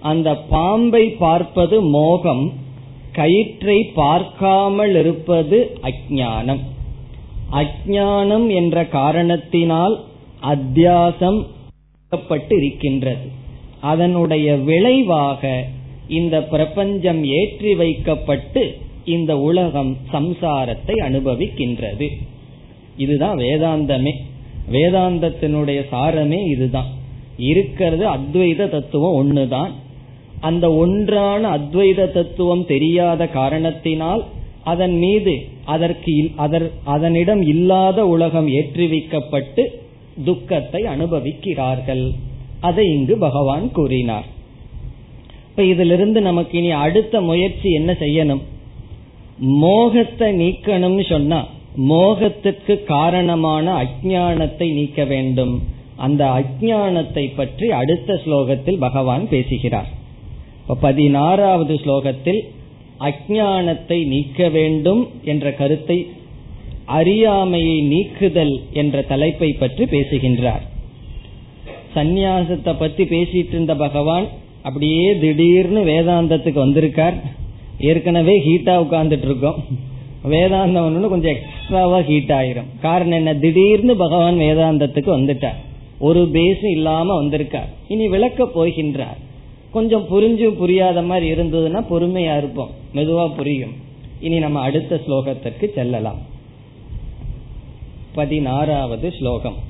அந்த பாம்பை பார்ப்பது மோகம் கயிற்றை பார்க்காமல் இருப்பது அஜானம் அஜானம் என்ற காரணத்தினால் அத்தியாசம் இருக்கின்றது அதனுடைய விளைவாக இந்த பிரபஞ்சம் ஏற்றி வைக்கப்பட்டு இந்த உலகம் சம்சாரத்தை அனுபவிக்கின்றது. இதுதான் வேதாந்தமே. வேதாந்தத்தினுடைய சாரமே இதுதான். இருக்கிறது அத்வைத தத்துவம் ஒண்ணுதான். அந்த ஒன்றான அத்வைத தத்துவம் தெரியாத காரணத்தினால் அதன் மீது அதற்கு அதனிடம் இல்லாத உலகம் ஏற்றுவிக்கப்பட்டு துக்கத்தை அனுபவிக்கிறார்கள். அதை இங்கு பகவான் கூறினார். இப்ப இதிலிருந்து நமக்கு இனி அடுத்த முயற்சி என்ன செய்யணும்? மோகத்தை நீக்கணும்னு சொன்னா மோகத்திற்கு காரணமான அஜானத்தை நீக்க வேண்டும். அந்த அஜானத்தை பற்றி அடுத்த ஸ்லோகத்தில் பகவான் பேசுகிறார். பதினாறாவது ஸ்லோகத்தில் அஜானத்தை நீக்க வேண்டும் என்ற கருத்தை அறியாமையை நீக்குதல் என்ற தலைப்பை பற்றி பேசுகின்றார். சந்நியாசத்தை பத்தி பேசிட்டு இருந்த பகவான் அப்படியே திடீர்னு வேதாந்தத்துக்கு வந்திருக்கார். ஏற்கனவே ஹீட்டா உட்கார்ந்துட்டு இருக்கோம் வேதாந்தம் ஒன்று கொஞ்சம் எக்ஸ்ட்ராவா ஹீட் ஆயிரும். காரணம் என்ன? திடீர்னு பகவான் வேதாந்தத்துக்கு வந்துட்டார். ஒரு பேஸ் இல்லாம வந்திருக்கார். இனி விளக்க போகின்றார். கொஞ்சம் புரிஞ்சு புரியாத மாதிரி இருந்ததுன்னா பொறுமையா இருப்போம். மெதுவா புரியும். இனி நம்ம அடுத்த ஸ்லோகத்திற்கு செல்லலாம். பதினாறாவது ஸ்லோகம்.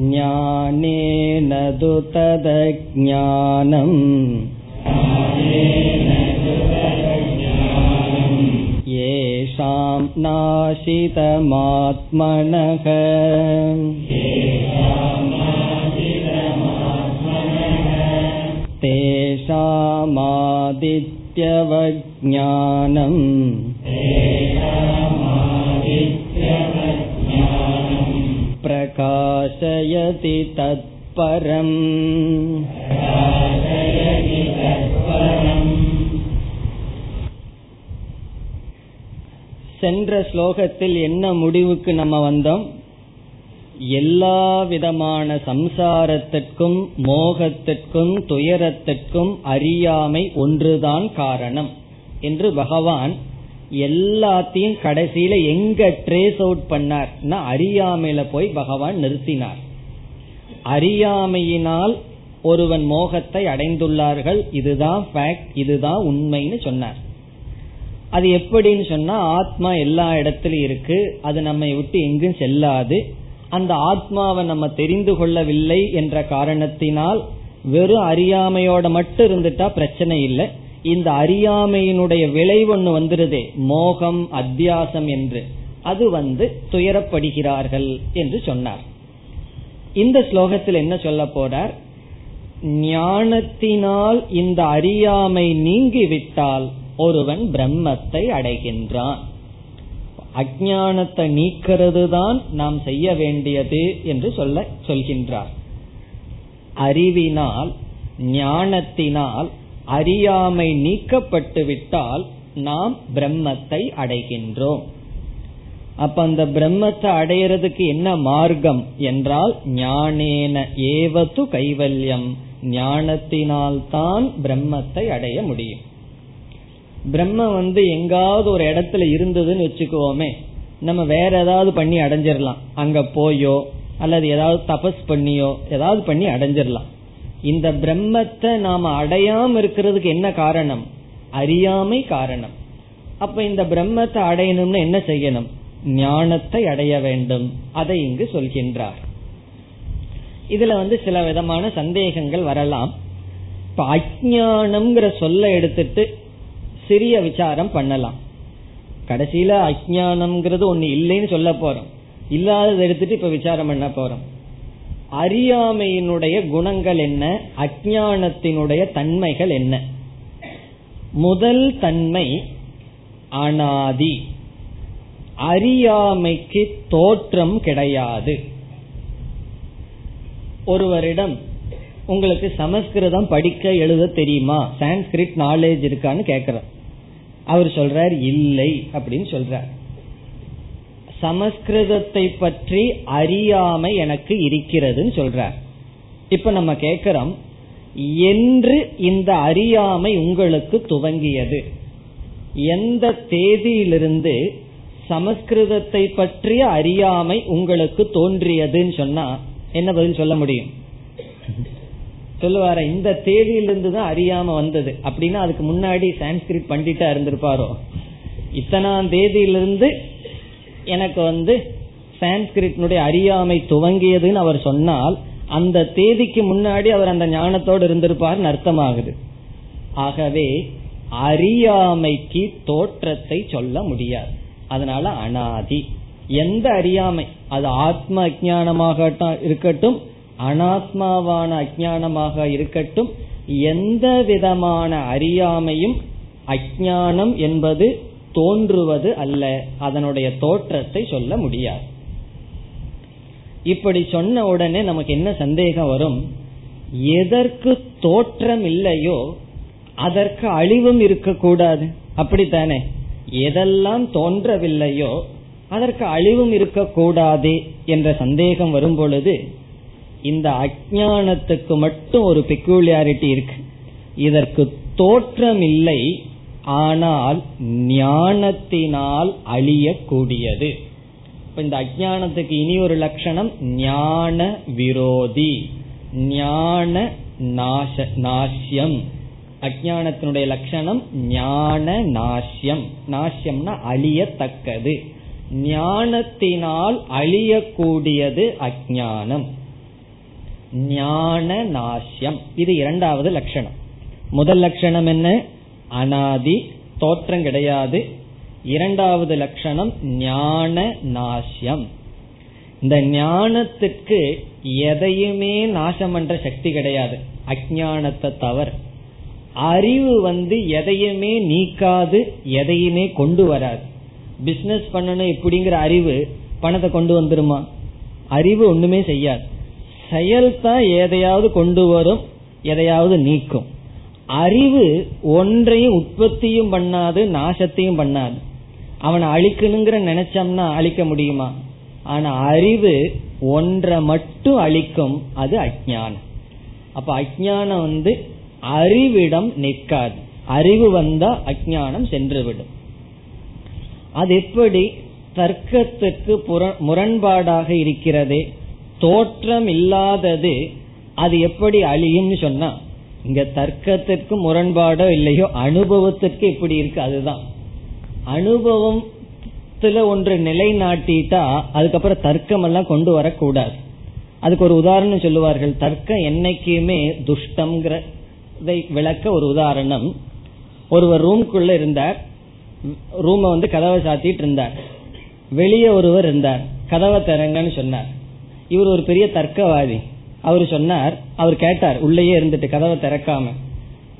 ஞானே ஞானேனது ஞானம் येषां नाशितमात्मनः तेषामादित्यवज्ञानम् प्रकाशयति பரம். சென்ற ஸ்லோகத்தில் என்ன முடிவுக்கு நம்ம வந்தோம்? எல்லா விதமான சம்சாரத்திற்கும் மோகத்திற்கும் துயரத்திற்கும் அறியாமை ஒன்றுதான் காரணம். என்று பகவான் எல்லாத்தையும் கடைசியில எங்க ட்ரேஸ் அவுட் பண்ணார்? அறியாமையில போய் பகவான் நிறுத்தினார். அறியாமையினால் ஒருவன் மோகத்தை அடைந்துள்ளார்கள் இதுதான் ஃபேக்ட் இதுதான் உண்மைன்னு சொன்னார். அது எப்படின்னு சொன்னா ஆத்மா எல்லா இடத்திலும் இருக்கு அது நம்மை விட்டு எங்கும் செல்லாது. அந்த ஆத்மாவை நம்ம தெரிந்து கொள்ளவில்லை என்ற காரணத்தினால் வெறும் அறியாமையோட மட்டும் இருந்துட்டா பிரச்சனை இல்லை. இந்த அறியாமையினுடைய விளைவு ஒண்ணு வந்துருதே மோகம் அத்தியாசம் என்று. அது வந்து துயரப்படுகிறார்கள் என்று சொன்னார். இந்த ஸ்லோகத்தில் என்ன சொல்ல போறார்? ஞானத்தினால் இந்த அறியாமை நீங்கிவிட்டால் ஒருவன் பிரம்மத்தை அடைகின்றான். அஜானத்தை நீக்கிறது தான் நாம் செய்ய வேண்டியது என்று சொல்ல சொல்கின்றார். அறிவினால் ஞானத்தினால் அறியாமை நீக்கப்பட்டு விட்டால் நாம் பிரம்மத்தை அடைகின்றோம். அப்ப அந்த பிரம்மத்தை அடையிறதுக்கு என்ன மார்க்கம் என்றால் ஞானேன ஏவது கைவல்யம். ஞானத்தினால் தான் பிரம்மத்தை அடைய முடியும். பிரம்ம வந்து எங்காவது ஒரு இடத்துல இருந்ததுன்னு வச்சுக்குவோமே நம்ம வேற ஏதாவது பண்ணி அடைஞ்சிடலாம் அங்க போயோ அல்லது ஏதாவது தபஸ் பண்ணியோ ஏதாவது பண்ணி அடைஞ்சிடலாம் இந்த பிரம்மத்தை நாம அடையாம இருக்கிறதுக்கு என்ன காரணம்? அறியாமை காரணம். அப்ப இந்த பிரம்மத்தை அடையணும்னு என்ன செய்யணும்? ஞானத்தை அடைய வேண்டும். அதை இங்கு சொல்கின்றார். இதுல வந்து சில விதமான சந்தேகங்கள் வரலாம். இப்ப அஜானம்ங்கிற சொல்ல எடுத்துட்டு சிறிய விசாரம் பண்ணலாம். கடைசியில அஜானம்ங்கிறது ஒண்ணு இல்லைன்னு சொல்ல போறோம். இல்லாததை எடுத்துட்டு இப்ப விசாரம் பண்ண போறோம். அறியாமையினுடைய குணங்கள் என்ன? அஜானத்தினுடைய தன்மைகள் என்ன? முதல் தன்மை அனாதி. அறியாமைக்கு தோற்றம் கிடையாது. ஒருவரிடம் உங்களுக்கு சமஸ்கிருதம் படிக்க எழுத தெரியுமா? சான்ஸ்கிரிட் நாலேஜ் இருக்கான்னு கேக்குற. அவர் சொல்றார் இல்லை அப்படின்னு சொல்றார். சமஸ்கிருதத்தை பற்றி அறியாமை எனக்கு இருக்கிறதுன்னு சொல்றார். இப்ப நம்ம கேக்குறோம் என்று இந்த அறியாமை உங்களுக்கு துவங்கியது? எந்த தேதியிலிருந்து சமஸ்கிருதத்தை பற்றிய அறியாமை உங்களுக்கு தோன்றியதுன்னு சொன்னா என்ன பதில் சொல்ல முடியும்? சொல்லுவார இந்த தேதியிலிருந்து தான் அறியாம வந்தது. அப்படின்னா அதுக்கு முன்னாடி சான்ஸ்கிரிட் பண்டிட்டா இருந்திருப்பாரோ? இத்தனாம் தேதியிலிருந்து எனக்கு வந்து சான்ஸ்கிரிட்னுடைய அறியாமை துவங்கியதுன்னு அவர் சொன்னால் அந்த தேதிக்கு முன்னாடி அவர் அந்த ஞானத்தோடு இருந்திருப்பார்னு அர்த்தமாகுது. ஆகவே அறியாமைக்கு தோற்றத்தை சொல்ல முடியாது. அதனால அனாதி. எந்த அறியாமை? அது ஆத்ம அஜானமாக இருக்கட்டும் அனாத்மாவான அஜானமாக இருக்கட்டும் எந்த விதமான அறியாமையும் அஜானம் என்பது தோன்றுவது அல்ல. அதனுடைய தோற்றத்தை சொல்ல முடியாது. இப்படி சொன்ன உடனே நமக்கு என்ன சந்தேகம் வரும்? எதற்கு தோற்றம் இல்லையோ அதற்கு அழிவும் இருக்கக்கூடாது. அப்படித்தானே? எதெல்லாம் தோன்றவில்லையோ அதற்கு அழிவும் இருக்கக்கூடாது என்ற சந்தேகம் வரும் பொழுது இந்த அஜானத்துக்கு மட்டும் ஒரு பெக்யூலியாரிட்டி இருக்கு. இதற்கு தோற்றம் இல்லை ஆனால் ஞானத்தினால் அழியக்கூடியது. இந்த அஜானத்துக்கு இனி ஒரு லட்சணம் ஞான விரோதி ஞான நாச நாசியம் அஜானத்தினுடைய லட்சணம் ஞான நாசியம் நாசியம்னா அழியத்தக்கது. ஞானத்தினால் அழியக்கூடியது அஜானம் ஞான நாசியம் இது இரண்டாவது லட்சணம். முதல் லட்சணம் என்ன? அனாதி தோற்றம் கிடையாது. இரண்டாவது லட்சணம் ஞான நாசியம் இந்த ஞானத்திற்கு எதையுமே நாசம் பண்ற சக்தி கிடையாது. அஜானத்தை தவிர அறிவு வந்து எதையுமே நீக்காது எதையுமே கொண்டு வராது. பிசினஸ் பண்ணணும் இப்படிங்கிற அறிவு பணத்தை கொண்டு வந்துருமா? அறிவு ஒண்ணுமே செய்யாது. செயல் தான் எதையாவது கொண்டு வரும் எதையாவது நீக்கும். அறிவு ஒன்றையும் உற்பத்தியும் பண்ணாது நாசத்தையும் பண்ணாது. அவனை அழிக்கணுங்கிற நினைச்சோம்னா அழிக்க முடியுமா? ஆனா அறிவு ஒன்றை மட்டும் அழிக்கும் அது அஜானம் அப்ப அஜானம் வந்து அறிவிடம் நிற்காது. அறிவு வந்தா அஜானம் சென்றுவிடும். அது எப்படி தர்க்கத்துக்கு முரண்பாடாக இருக்கிறதே தோற்றம் இல்லாதது அது எப்படி அழியும்னு சொன்னா இங்க தர்க்கத்திற்கு முரண்பாடோ இல்லையோ அனுபவத்திற்கு இப்படி இருக்கு அதுதான். அனுபவத்துல ஒன்று நிலைநாட்டிட்டா அதுக்கப்புறம் தர்க்கம் எல்லாம் கொண்டு வரக்கூடாது. அதுக்கு ஒரு உதாரணம் சொல்லுவார்கள் தர்க்கம் என்னைக்குமே இதை விளக்க ஒரு உதாரணம். ஒருவர் ரூம்குள்ள இருந்தார். ரூமை வந்து கதவை சாத்திட்டு இருந்தார். வெளியே ஒருவர் இருந்தார். கதவை திறங்கன்னு சொன்னார். இவர் ஒரு பெரிய தர்க்கவாதி. அவர் சொன்னார் அவர் கேட்டார் உள்ளேயே இருந்துட்டு கதவை திறக்காம.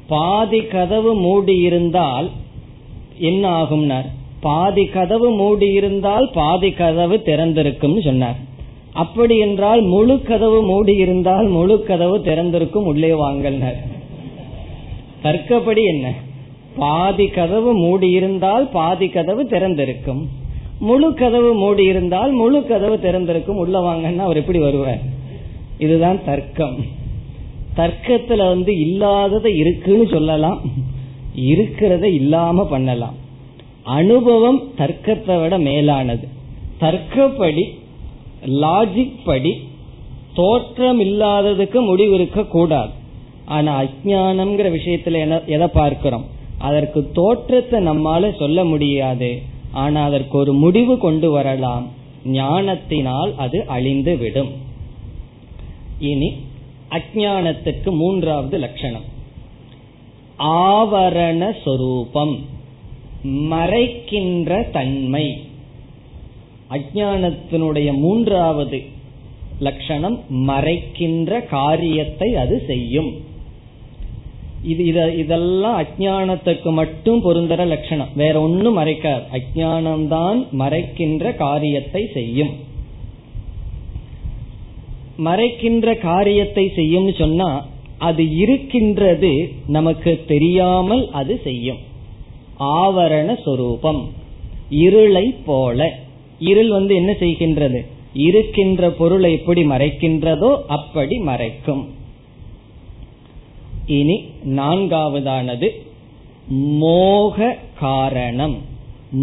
பாதி கதவு மூடி இருந்தால் என்ன ஆகும்னார்? பாதி கதவு மூடி இருந்தால் பாதி கதவு திறந்திருக்கும் சொன்னார். அப்படி என்றால் முழு கதவு மூடி இருந்தால் முழு கதவு திறந்திருக்கும் உள்ளே வாங்கல்னார். தர்க்கப்படி என்ன? பாதி கதவு மூடி இருந்தால் பாதி கதவு திறந்திருக்கும். முழு கதவு மூடி இருந்தால் முழு கதவு திறந்திருக்கும். உள்ள வாங்கன்னா அவர் எப்படி வருவார்? இதுதான் தர்க்கம். தர்க்கத்துல வந்து இல்லாததை இருக்குன்னு சொல்லலாம். இருக்கிறத இல்லாம பண்ணலாம். அனுபவம் தர்க்கத்தை விட மேலானது. தர்க்கப்படி லாஜிக் படி தோற்றம் இல்லாததுக்கு முடிவு இருக்க கூடாது ஆனா அஜானம்ங்கிற விஷயத்துல எதை பார்க்கிறோம்? அதற்கு தோற்றத்தை நம்மால சொல்ல முடியாது. ஆனா அதற்கு ஒரு முடிவு கொண்டு வரலாம். ஞானத்தினால் அது அழிந்து விடும். இனி அஜானத்துக்கு மூன்றாவது லட்சணம். ஆவரண சொரூபம். மறைக்கின்ற தன்மை. அஜானத்தினுடைய மூன்றாவது லட்சணம் மறைக்கின்ற காரியத்தை அது செய்யும். இது இத இதெல்லாம் அஜானத்துக்கு மட்டும் பொருந்தர லட்சணம். வேற ஒன்னும் மறைக்காது. அஜானம்தான் மறைக்கின்ற காரியத்தை செய்யும். மறைக்கின்ற காரியத்தை செய்யும்னு சொன்னா அது இருக்கின்றது நமக்கு தெரியாமல் அது செய்யும். ஆவரண சொரூபம். இருளை போல. இருள் வந்து என்ன செய்கின்றது? இருக்கின்ற பொருளை எப்படி மறைக்கின்றதோ அப்படி மறைக்கும். இனி நான்காவதானது மோக காரணம்.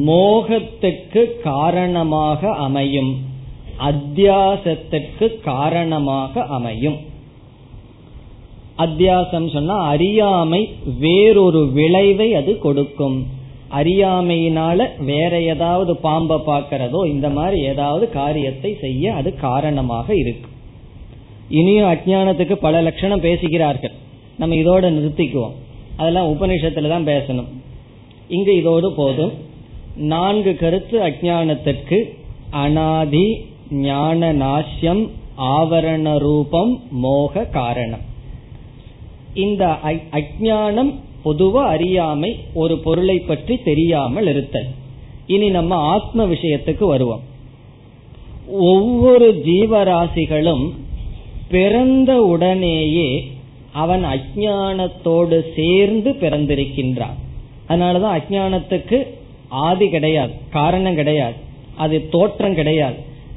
மோகத்துக்கு காரணமாக அமையும். அத்தியாசத்துக்கு காரணமாக அமையும். அத்தியாசம் சொன்னா அறியாமை வேறொரு விளைவை அது கொடுக்கும். அறியாமையினால வேற ஏதாவது பாம்பை பார்க்கிறதோ இந்த மாதிரி ஏதாவது காரியத்தை செய்ய அது காரணமாக இருக்கு. இனியும் அஜானத்துக்கு பல லட்சணம் பேசுகிறார்கள். நம்ம இதோட நிறுத்திக்குவோம். அதெல்லாம் உபநிஷத்துல தான் பேசணும். இங்கு இதோடு போதும். நான்கு கருத்து அஜானத்திற்கு அனாதி ஞான நாசியம் ஆவரண ரூபம் மோக காரணம். இந்த அஜானம் பொதுவா அறியாமை ஒரு பொருளை பற்றி தெரியாமல் இருத்தல். இனி நம்ம ஆத்ம விஷயத்துக்கு வருவோம். ஒவ்வொரு ஜீவராசிகளும் பிறந்த உடனேயே அவன் அஜானத்தோடு சேர்ந்து பிறந்திருக்கின்றான். அதனாலதான் அஜானத்துக்கு ஆதி கிடையாது காரணம் கிடையாது அது தோற்றம் கிடையாது.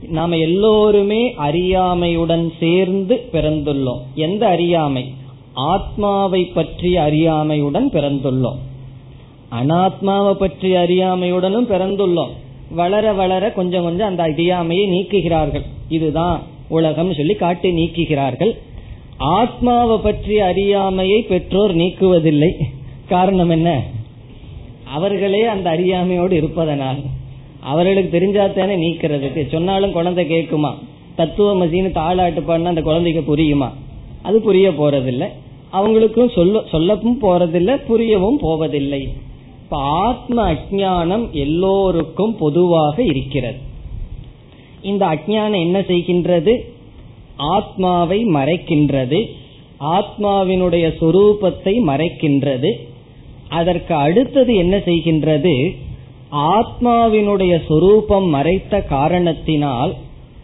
நாம எல்லோருமே அறியாமையுடன் சேர்ந்து பிறந்துள்ளோம். எந்த அறியாமை? ஆத்மாவை பற்றிய அறியாமையுடன் பிறந்துள்ளோம். அனாத்மாவை பற்றிய அறியாமையுடனும் பிறந்துள்ளோம். வளர வளர கொஞ்சம் கொஞ்சம் அந்த அறியாமையை நீக்குகிறார்கள். இதுதான் உலகம் சொல்லி காட்டி நீக்குகிறார்கள். ஆத்மாவை பற்றிய அறியாமையை பெற்றோர் நீக்குவதில்லை. காரணம் என்ன? அவர்களே அந்த அறியாமையோடு இருப்பதனால். அவர்களுக்கு தெரிஞ்சாத்தானே நீக்கிறதுக்கு. சொன்னாலும் குழந்தை கேட்குமா? தத்துவ மசின்னு தாளாட்டு பாடினா அந்த குழந்தைக்கு புரியுமா? அது புரிய போறதில்லை. அவங்களுக்கும் சொல்ல சொல்லவும் போறதில்லை புரியவும் போவதில்லை. இப்ப ஆத்ம அஜானம் எல்லோருக்கும் பொதுவாக இருக்கிறது. இந்த அஜானம் என்ன செய்கின்றது? ஆத்மாவை மறைக்கின்றது ஆத்மாவினுடைய சொரூபத்தை மறைக்கின்றது. அதற்கு அடுத்தது என்ன செய்கின்றது? ஆத்மாவினுடைய சொரூபம் மறைத்த காரணத்தினால்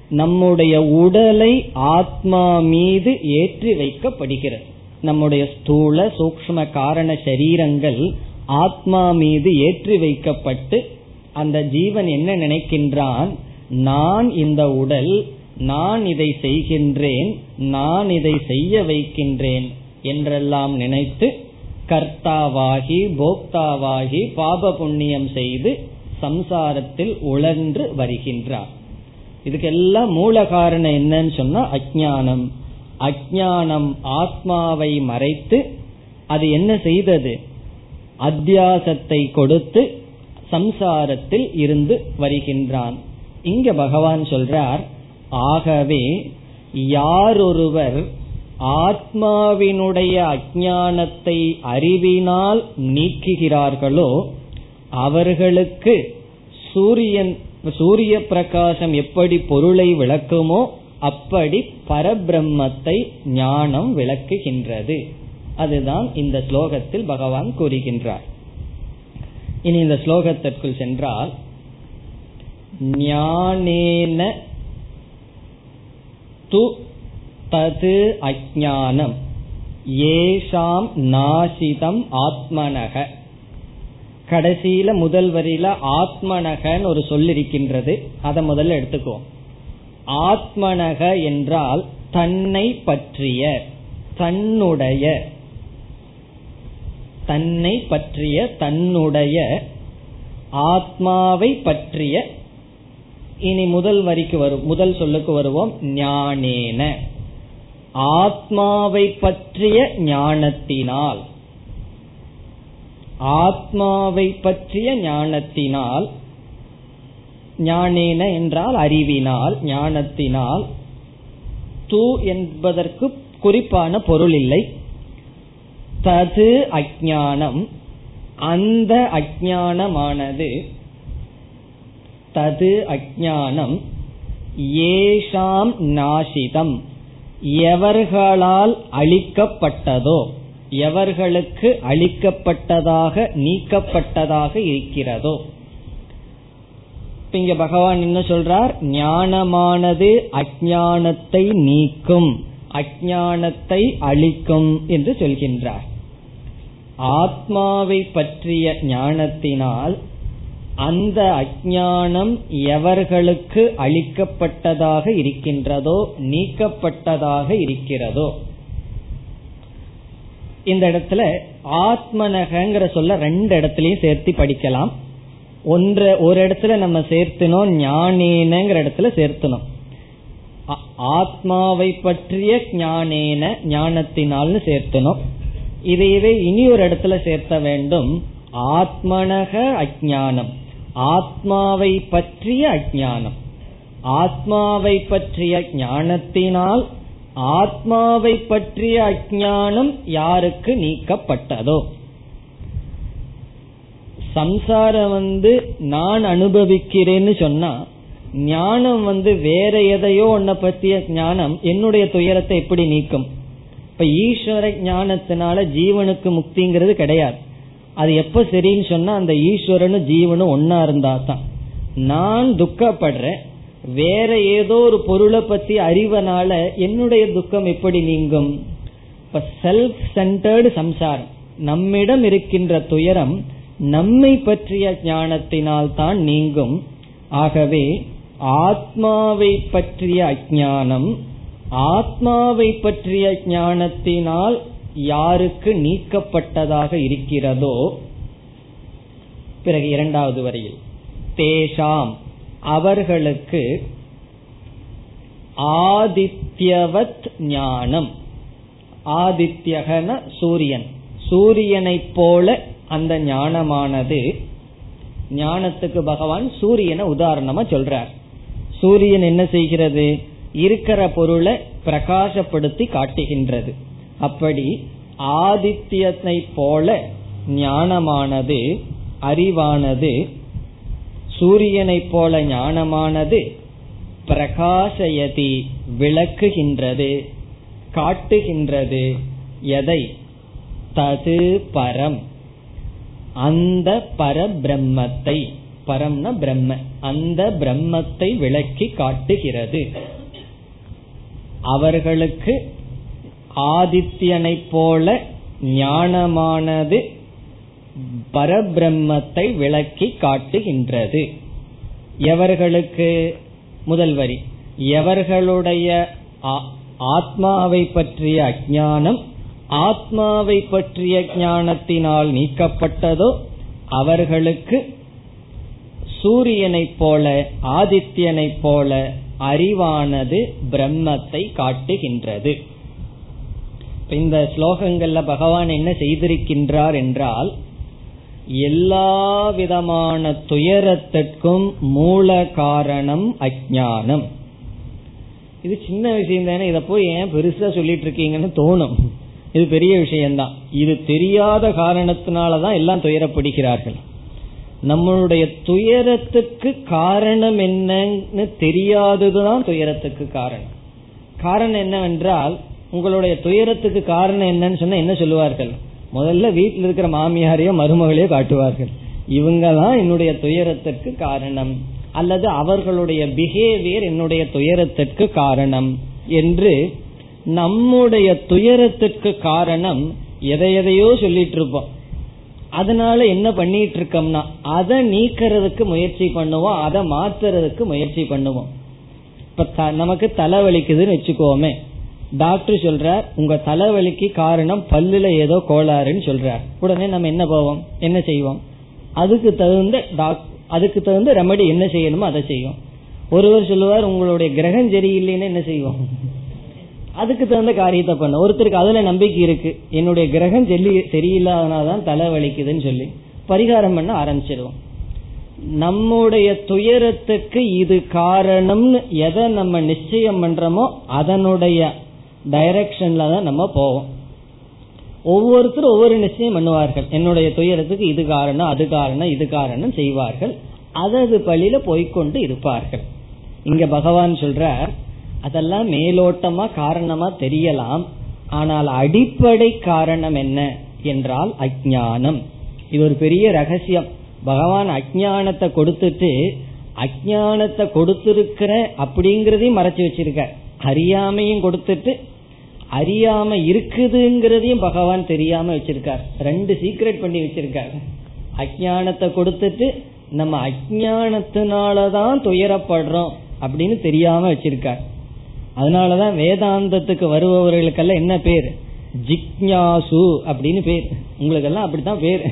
நம்முடைய உடலை ஆத்மா மீது ஏற்றி வைக்கப்படுகிறது. நம்முடைய ஸ்தூல சூக்ம காரண சரீரங்கள் ஆத்மா மீது ஏற்றி வைக்கப்பட்டு அந்த ஜீவன் என்ன நினைக்கின்றான்? நான் இந்த உடல் நான் இதை செய்கின்றேன் நான் இதை செய்ய வைக்கின்றேன் என்றெல்லாம் நினைத்து கர்த்தாவாகி போக்தாவாகி பாப புண்ணியம் செய்து சம்சாரத்தில் உழன்று வருகின்றார். இதுக்கெல்லாம் மூல காரணம் என்னன்னு சொன்னா அஜானம் அஜானம் ஆத்மாவை மறைத்து அது என்ன செய்தது? அத்தியாசத்தை கொடுத்து சம்சாரத்தில் இருந்து வருகின்றான். இங்க பகவான் சொல்றார் ஆகவே யாரொருவர் ஆத்மாவினுடைய அஜானத்தை அறிவினால் நீக்குகிறார்களோ அவர்களுக்கு சூரியன் சூரிய பிரகாசம் எப்படி பொருளை விளக்குமோ அப்படி பரபிரம்மத்தை ஞானம் விளக்குகின்றது. அதுதான் இந்த ஸ்லோகத்தில் பகவான் கூறுகின்றார். இனி இந்த ஸ்லோகத்திற்குள் சென்றால் ஞானேன து தது அஜானம் ஏஷாம் நாசிதம் ஆத்மனக கடைசியில முதல் வரியில ஆத்மனகன்னு ஒரு சொல் இருக்கின்றது அதை முதல்ல எடுத்துக்குவோம். ஆத்மனக என்றால் தன்னை பற்றிய தன்னுடைய தன்னை பற்றிய தன்னுடைய ஆத்மாவை பற்றிய இனி முதல் வரிக்கு வரும் முதல் சொல்லுக்கு வருவோம். ஞானேன. ஆத்மாவை பற்றிய ஞானத்தினால் ஆத்மாவை பற்றிய ஞானத்தினால் ஞானேன என்றால் அறிவினால் ஞானத்தினால் தூ என்பதற்கு குறிப்பான பொருள் இல்லை. தது அஜானம் அந்த அஜானமானது தது அஜானம் ஏஷாம் நாசிதம். எவர்களால் அழிக்கப்பட்டதோ எவர்களுக்கு அழிக்கப்பட்டதாக நீக்கப்பட்டதாக இருக்கிறதோ. இங்க பகவான் என்ன சொல்றார்? ஞானமானது அஜானத்தை நீக்கும் அஜானத்தை அழிக்கும் என்று சொல்கின்றார். ஆத்மாவை பற்றிய ஞானத்தினால் அந்த அஜானம் எவர்களுக்கு அளிக்கப்பட்டதாக இருக்கின்றதோ நீக்கப்பட்டதாக இருக்கிறதோ. இந்த இடத்துல ஆத்மனகங்கிற சொல்ல ரெண்டு இடத்துலயும் சேர்த்து படிக்கலாம். ஒன்று ஒரு இடத்துல நம்ம சேர்த்தனோம் ஞானேனங்கிற இடத்துல சேர்த்தணும் ஆத்மாவை பற்றிய ஞானேன ஞானத்தினால்னு சேர்த்தனும். இதையவே இனி ஒரு இடத்துல சேர்த்த வேண்டும். ஆத்மனக அஜானம் ஆத்மாவை பற்றிய அஜானம் ஆத்மாவை பற்றிய ஞானத்தினால் ஆத்மாவை பற்றிய அஜானம் யாருக்கு நீக்கப்பட்டதோ? சம்சாரம் வந்து நான் அனுபவிக்கிறேன்னு சொன்னா ஞானம் வந்து வேற எதையோ உன்னை பத்திய ஞானம் என்னுடைய துயரத்தை எப்படி நீக்கும்? இப்ப ஈஸ்வர ஞானத்தினால ஜீவனுக்கு முக்திங்கிறது கிடையாது. அது எப்ப சரின்னு சொன்னா அந்த ஈஸ்வரனும் ஜீவனும் ஒன்னா இருந்தா தான் நான் துக்கப்படுறேன் வேற ஏதோ ஒரு பொருளை பத்தி அறிவனால என்னுடைய துக்கம் எப்படி நீங்கும்? இப்ப செல்ஃப் சென்டர்டு சம்சாரம். நம்மிடம் இருக்கின்ற துயரம் நம்மை பற்றிய ஞானத்தினால் தான் நீங்கும். ஆகவே ஆத்மாவை பற்றிய அஜானம் ஆத்மாவை பற்றிய ஞானத்தினால் யாருக்கு நீக்கப்பட்டதாக இருக்கிறதோ பிறகு இரண்டாவது வரையில் தேஷாம் அவர்களுக்கு ஆதித்யவத் ஞானம். ஆதித்யகன சூரியன். சூரியனைப் போல அந்த ஞானமானது ஞானத்துக்கு பகவான் சூரியனை உதாரணமா சொல்றார். சூரியன் என்ன செய்கிறது? இருக்கிற பொருளை பிரகாசப்படுத்தி காட்டுகின்றது. அப்படி ஆதித்யத்தை போல ஞானமானது அறிவானது சூரியனை போல ஞானமானது பிரகாசயதி விளக்குகின்றது காட்டுகின்றது. எதை? தது பரம். அந்த பரபிரம்மத்தை பரம்னா பிரம்ம அந்த பிரம்மத்தை விளக்கி காட்டுகிறது. அவர்களுக்கு ஆதித்யனை போல ஞானமானது பரபிரம்மத்தை விளக்கி காட்டுகின்றது. எவர்களுக்கு? முதல் வரி. எவர்களுடைய ஆத்மாவை பற்றிய அஜானம் ஆத்மாவை பற்றிய ஞானத்தினால் நீக்கப்பட்டதோ அவர்களுக்கு சூரியனைப் போல ஆதித்யனைப் போல அறிவானது பிரம்மத்தை காட்டுகின்றது. இந்த ஸ்லோகங்கள்ல பகவான் என்ன செய்திருக்கின்றார் என்றால் எல்லா விதமான துயரத்திற்கும் மூல காரணம் அஜானம் இது சின்ன விஷயம் தானே இதை போய் ஏன் பெருசா சொல்லிட்டு இருக்கீங்கன்னு தோணும். இது பெரிய விஷயம்தான். இது தெரியாத காரணத்தினாலதான் எல்லாம் துயரப்படுகிறார்கள். நம்மளுடைய துயரத்துக்கு காரணம் என்னன்னு தெரியாததுதான் துயரத்துக்கு காரணம். காரணம் என்னவென்றால் உங்களுடைய துயரத்துக்கு காரணம் என்னன்னு சொன்னா என்ன சொல்லுவார்கள்? முதல்ல வீட்டில் இருக்கிற மாமியாரையோ மருமகளையோ காட்டுவார்கள். இவங்க தான் என்னுடைய துயரத்திற்கு காரணம். அல்லது அவர்களுடைய பிஹேவியர் என்னுடைய துயரத்திற்கு காரணம் என்று நம்முடைய துயரத்திற்கு காரணம் எதை எதையோ சொல்லிட்டு இருப்போம். அதனால என்ன பண்ணிட்டு இருக்கோம்னா அதை நீக்கிறதுக்கு முயற்சி பண்ணுவோம் அதை மாத்துறதுக்கு முயற்சி பண்ணுவோம். இப்ப நமக்கு தலைவலிக்குதுன்னு வச்சுக்கோமே. டாக்டர் சொல்றார் உங்க தலைவலிக்கு காரணம் பல்லுல ஏதோ கோளாறுன்னு சொல்றார். உடனே நம்ம என்ன போவோம்? என்ன செய்வோம்? அதுக்கு தகுந்த அதுக்கு தகுந்த ரெமடி என்ன செய்யணுமோ அதை செய்வோம். ஒருவர் சொல்லுவார் உங்களுடைய கிரகம் சரியில்லைன்னு என்ன செய்வோம்? அதுக்கு தகுந்த காரியத்தை பண்ண ஒருத்தருக்கு அதுல நம்பிக்கை இருக்கு. என்னுடைய கிரகம் செல்லி சரியில்லாதனால்தான் தலை வலிக்குதுன்னு சொல்லி. பரிகாரம் பண்ண ஆரம்பிச்சிருவோம். நம்முடைய துயரத்துக்கு இது காரணம்னு எதை நம்ம நிச்சயம் பண்றோமோ அதனுடைய டைரக்ஷன்ல தான் நம்ம போவோம். ஒவ்வொருத்தரும் ஒவ்வொரு நிச்சயம் பண்ணுவார்கள். என்னுடைய துயரத்துக்கு இது காரணம் அது காரணம் இது காரணம் செய்வார்கள். அதது பழியில போய்கொண்டு இருப்பார்கள். இங்க பகவான் சொல்றார் அதெல்லாம் மேலோட்டமா காரணமா தெரியலாம். ஆனால் அடிப்படை காரணம் என்ன? என்றால் அஜானம் இது ஒரு பெரிய ரகசியம். பகவான் அஜானத்தை கொடுத்துட்டு அஜானத்தை கொடுத்திருக்கிற அப்படிங்கறதையும் மறைச்சு வச்சிருக்க அறியாமையும் கொடுத்துட்டு அறியாம இருக்குதுங்கிறதையும் பகவான் தெரியாம வச்சிருக்கார். ரெண்டு சீக்ரெட் பண்ணி வச்சிருக்கார். அஜானத்தை கொடுத்துட்டு நம்ம அஜானத்தினாலதான் துயரப்படுறோம் அப்படின்னு தெரியாம வச்சிருக்கார். அதனாலதான் வேதாந்தத்துக்கு வருபவர்களுக்கெல்லாம் என்ன பேர்? ஜிக்ஞாசு அப்படின்னு பேர். உங்களுக்கெல்லாம் அப்படித்தான் பேர்.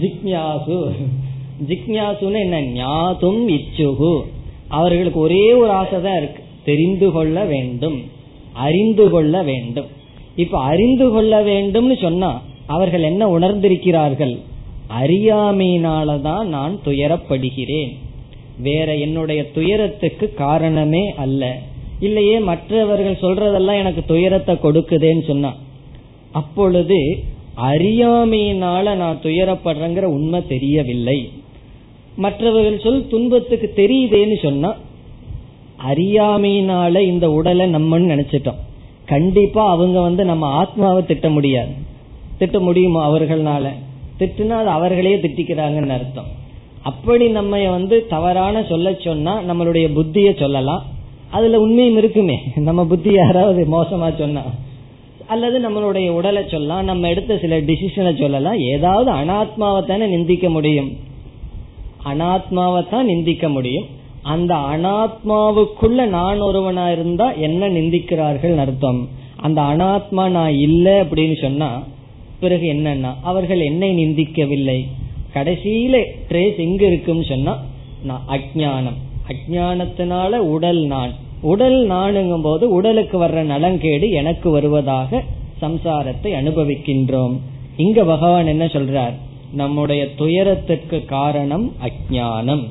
ஜிக்ஞாசு. ஜிக்ஞாசுன்னு என்ன? ஞாதும் இச்சுகு. அவர்களுக்கு ஒரே ஒரு ஆசை தான் இருக்கு. தெரிந்து கொள்ள வேண்டும். அறிந்து கொள்ள வேண்டும். இப்ப அறிந்து கொள்ள வேண்டும்னு சொன்னா அவர்கள் என்ன உணர்ந்திருக்கிறார்கள்? அறியாமையினாலதான் நான் துயரப்படுகிறேன். வேற என்னுடைய துயரத்துக்கு காரணமே அல்ல. இல்லையே மற்றவர்கள் சொல்றதெல்லாம் எனக்கு துயரத்தை கொடுக்குதேன்னு சொன்னா அப்பொழுது அறியாமையினால நான் துயரப்படுறேங்கிற உண்மை தெரியவில்லை. மற்றவர்கள் சொல் துன்பத்துக்கு தெரியுதேன்னு சொன்னா அறியாமையினால இந்த உடலை நம்மன்னு நினைச்சிட்டோம். கண்டிப்பா அவங்க வந்து நம்ம ஆத்மாவை திட்ட முடியாது. திட்ட முடியுமா அவர்களால திட்டுனா அது அவர்களே திட்டிக்கிறாங்கன்னு அர்த்தம். அப்படி நம்ம வந்து தவறான சொல்ல சொன்னா நம்மளுடைய புத்திய சொல்லலாம். அதுல உண்மையும் இருக்குமே. நம்ம புத்தி யாராவது மோசமா சொன்னா. அல்லது நம்மளுடைய உடலை சொல்லலாம். நம்ம எடுத்த சில டிசிஷனை சொல்லலாம். ஏதாவது அனாத்மாவை தானே நிந்திக்க முடியும். அனாத்மாவை தான் நிந்திக்க முடியும். அந்த அனாத்மாவுக்குள்ள நான் ஒருவனா இருந்தா என்ன நிந்திக்கிறார்கள் அர்த்தம். அந்த அனாத்மா நான் இல்லை அப்படின்னு சொன்னா பிறகு என்னன்னா அவர்கள் என்னை நிந்திக்கவில்லை. கடைசியில ட்ரேஸ் எங்க இருக்குன்னு சொன்னா நான் அஜானம் அஜானத்தினால உடல் நான். உடல் நானுங்கும் போது உடலுக்கு வர்ற நலங்கேடு எனக்கு வருவதாக சம்சாரத்தை அனுபவிக்கின்றோம். இங்க பகவான் என்ன சொல்றார்? நம்முடைய துயரத்துக்கு காரணம் அஜானம்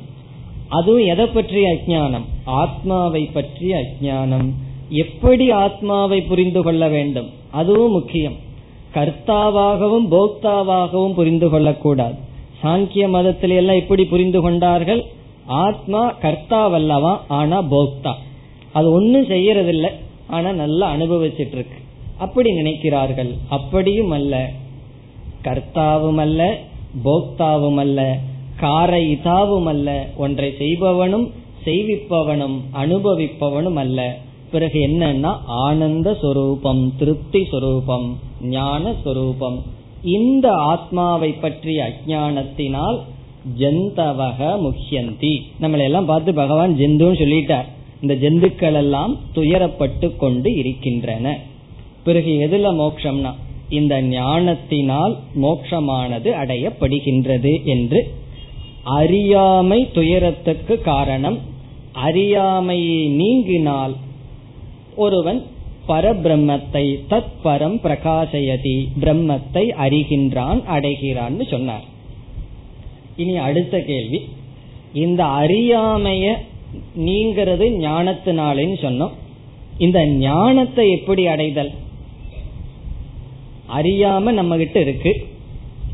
அதுவும் எதை பற்றிய அஜானம் ஆத்மாவை பற்றிய அஜானம் எப்படி ஆத்மாவை புரிந்து கொள்ள வேண்டும்? அதுவும் முக்கியம். கர்த்தாவாகவும் போக்தாவாகவும் புரிந்து கொள்ளக்கூடாது. சாங்கிய மதத்தில எல்லாம் எப்படி புரிந்து கொண்டார்கள்? ஆத்மா கர்த்தாவல்லவா? ஆனா போக்தா. அது ஒன்னும் செய்யறதில்லை. ஆனா நல்லா அனுபவிச்சிட்டு இருக்கு அப்படி நினைக்கிறார்கள். அப்படியும் அல்ல. கர்த்தாவும் அல்ல போக்தாவும் அல்ல. காரைதாவும் அல்ல ஒன்றை செய்பவனும் செய்விப்பவனும் அனுபவிப்பவனும் அல்ல. பிறகு என்னன்னா ஆனந்த சொரூபம் திருப்தி சொரூபம் ஞான சொரூபம். இந்த ஆத்மாவை பற்றிய அஜானத்தினால் ஜந்தவக முக்கியந்தி நம்மளை எல்லாம் பார்த்து பகவான் ஜெந்துன்னு சொல்லிட்டார். இந்த ஜந்துக்கள் எல்லாம் துயரப்பட்டு கொண்டு இருக்கின்றன. பிறகு எதுல மோக்ஷம்னா இந்த ஞானத்தினால் மோக்ஷமானது அடையப்படுகின்றது என்று அறியாமை துயரத்துக்கு காரணம். அறியாமையை நீங்கினால் ஒருவன் பரபிரம்மத்தை தத் பரம் பிரகாசயதி பிரம்மத்தை அறிகின்றான் அடைகிறான்னு சொன்னார். இனி அடுத்த கேள்வி. இந்த அறியாமைய நீங்கிறது ஞானத்தினாலேன்னு சொன்னோம். இந்த ஞானத்தை எப்படி அடைதல்? அறியாம நம்ம கிட்ட இருக்கு.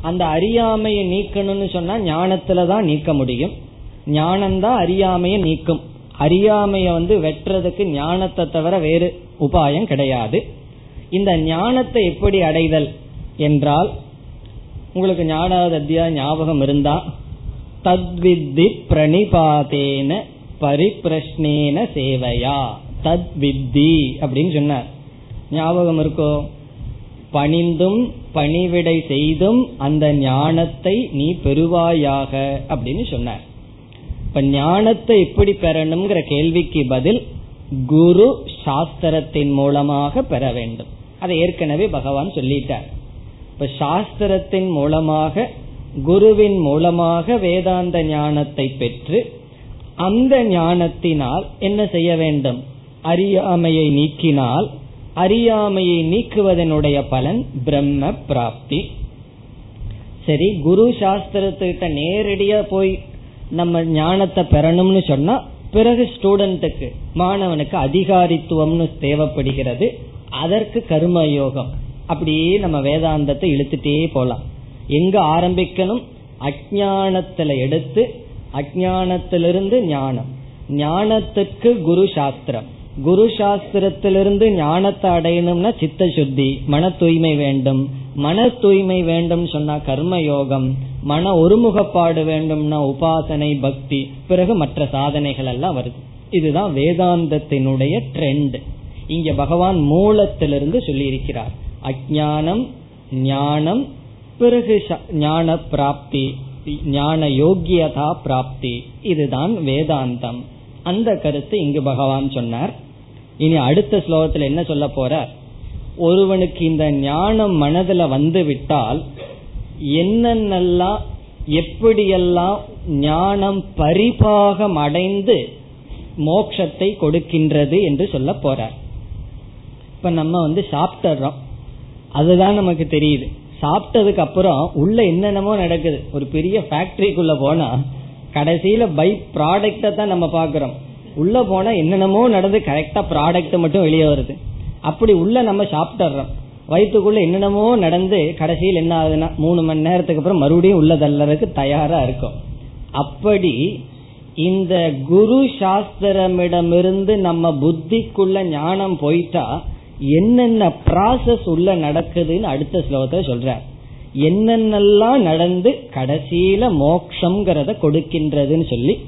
அந்த அறியாமையை நீக்கணும்னு சொன்னா ஞானத்துலதான் நீக்க முடியும். ஞானம்தான் அறியாமையை நீக்கும். அறியாமைய வந்து வெட்டுறதுக்கு ஞானத்தை தவிர வேறு உபாயம் கிடையாது. இந்த ஞானத்தை எப்படி அடைதல் என்றால் உங்களுக்கு ஞானாவது ஞாபகம் இருந்தா தத்வித்தி பிரணிபாதேன பரிப்பிரஷ்னேன சேவையா. தத்வித்தி அப்படின்னு சொன்னார். ஞாபகம் இருக்கோ? பணிந்தும் பணிவிடை செய்தும் அந்த ஞானத்தை நீ பெறுவாயாக அப்படின்னு சொன்னார். இப்ப ஞானத்தை எப்படி பெறணுங்கிற கேள்விக்கு பதில் குரு சாஸ்திரத்தின் மூலமாக பெற வேண்டும். அதை ஏற்கனவே பகவான் சொல்லிட்டார். இப்ப சாஸ்திரத்தின் மூலமாக குருவின் மூலமாக வேதாந்த ஞானத்தை பெற்று அந்த ஞானத்தினால் என்ன செய்ய வேண்டும்? அறியாமையை நீக்கினால் அறியாமையை நீக்குவதனுடைய பலன் பிரம்ம பிராப்தி. சரி குரு சாஸ்திரத்துக்கிட்ட நேரடியா போய் நம்ம ஞானத்தை பெறணும்னு சொன்னா பிறகு ஸ்டூடெண்ட்டுக்கு மாணவனுக்கு அதிகாரித்துவம்னு தேவைப்படுகிறது. அதற்கு கர்ம யோகம் அப்படியே நம்ம வேதாந்தத்தை இழுத்துட்டே போலாம். எங்க ஆரம்பிக்கணும்? அஜானத்துல எடுத்து அஜானத்திலிருந்து ஞானம். ஞானத்துக்கு குரு சாஸ்திரம். குரு சாஸ்திரத்திலிருந்து ஞானத்தை அடையணும்னா சித்த சுத்தி மன தூய்மை வேண்டும். மன தூய்மை வேண்டும் சொன்னா கர்ம யோகம் மன ஒருமுகப்பாடு வேண்டும்னா உபாசனை பக்தி பிறகு மற்ற சாதனைகள் எல்லாம் வருது. இதுதான் வேதாந்தத்தினுடைய ட்ரெண்ட் இங்க பகவான் மூலத்திலிருந்து சொல்லி இருக்கிறார் அஜானம் ஞானம் பிறகு ஞான பிராப்தி ஞான யோகியதா பிராப்தி. இதுதான் வேதாந்தம். அந்த கருத்து இங்கு பகவான் சொன்னார். இனி அடுத்த ஸ்லோகத்தில் என்ன சொல்ல போற? ஒருவனுக்கு இந்த ஞானம் மனதுல வந்து விட்டால் என்னென்னலாம் எப்படியெல்லாம் ஞானம் பரிபாகம் அடைந்து மோட்சத்தை கொடுக்கின்றது என்று சொல்ல போறார் இப்ப நம்ம வந்து சாப்பிட்டுறோம். அதுதான் நமக்கு தெரியுது. சாப்பிட்டதுக்கு அப்புறம் உள்ள என்னென்னமோ நடக்குது. ஒரு பெரிய ஃபேக்டரிக்குள்ள போனா கடைசியில பை ப்ராடக்ட தான் நம்ம பாக்குறோம் உள்ள போனா என்னென்னமோ நடந்து கரெக்டா ப்ராடக்ட் மட்டும் வெளியே வருது. அப்படி உள்ள நம்ம சாப்பிட்டுறோம். வயிற்றுக்குள்ள என்னென்னமோ நடந்து கடைசியில் என்ன ஆகுதுன்னா மூணு மணி நேரத்துக்கு அப்புறம் மறுபடியும் உள்ள தள்ளறதுக்கு தயாரா இருக்கும். அப்படி இந்த குரு சாஸ்திரமிடமிருந்து நம்ம புத்திக்குள்ள ஞானம் போயிட்டா என்னென்ன ப்ராசஸ் உள்ள நடக்குதுன்னு அடுத்த ஸ்லோகத்தை சொல்றார். என்னென்னலாம் நடந்து கடைசியில மோக்ஷங்கிறத கொடுக்கின்றதுன்னு சொல்லி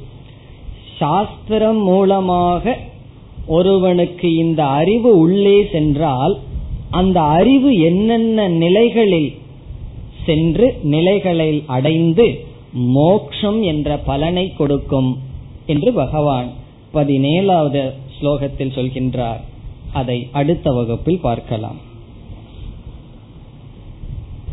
சாஸ்திரம் மூலமாக ஒருவனுக்கு இந்த அறிவு உள்ளே சென்றால் அந்த அறிவு என்னென்ன நிலைகளில் சென்று நிலைகளில் அடைந்து மோக்ஷம் என்ற பலனை கொடுக்கும் என்று பகவான் பதினேழாவது ஸ்லோகத்தில் சொல்கின்றார். அதை அடுத்த வகுப்பில் பார்க்கலாம்.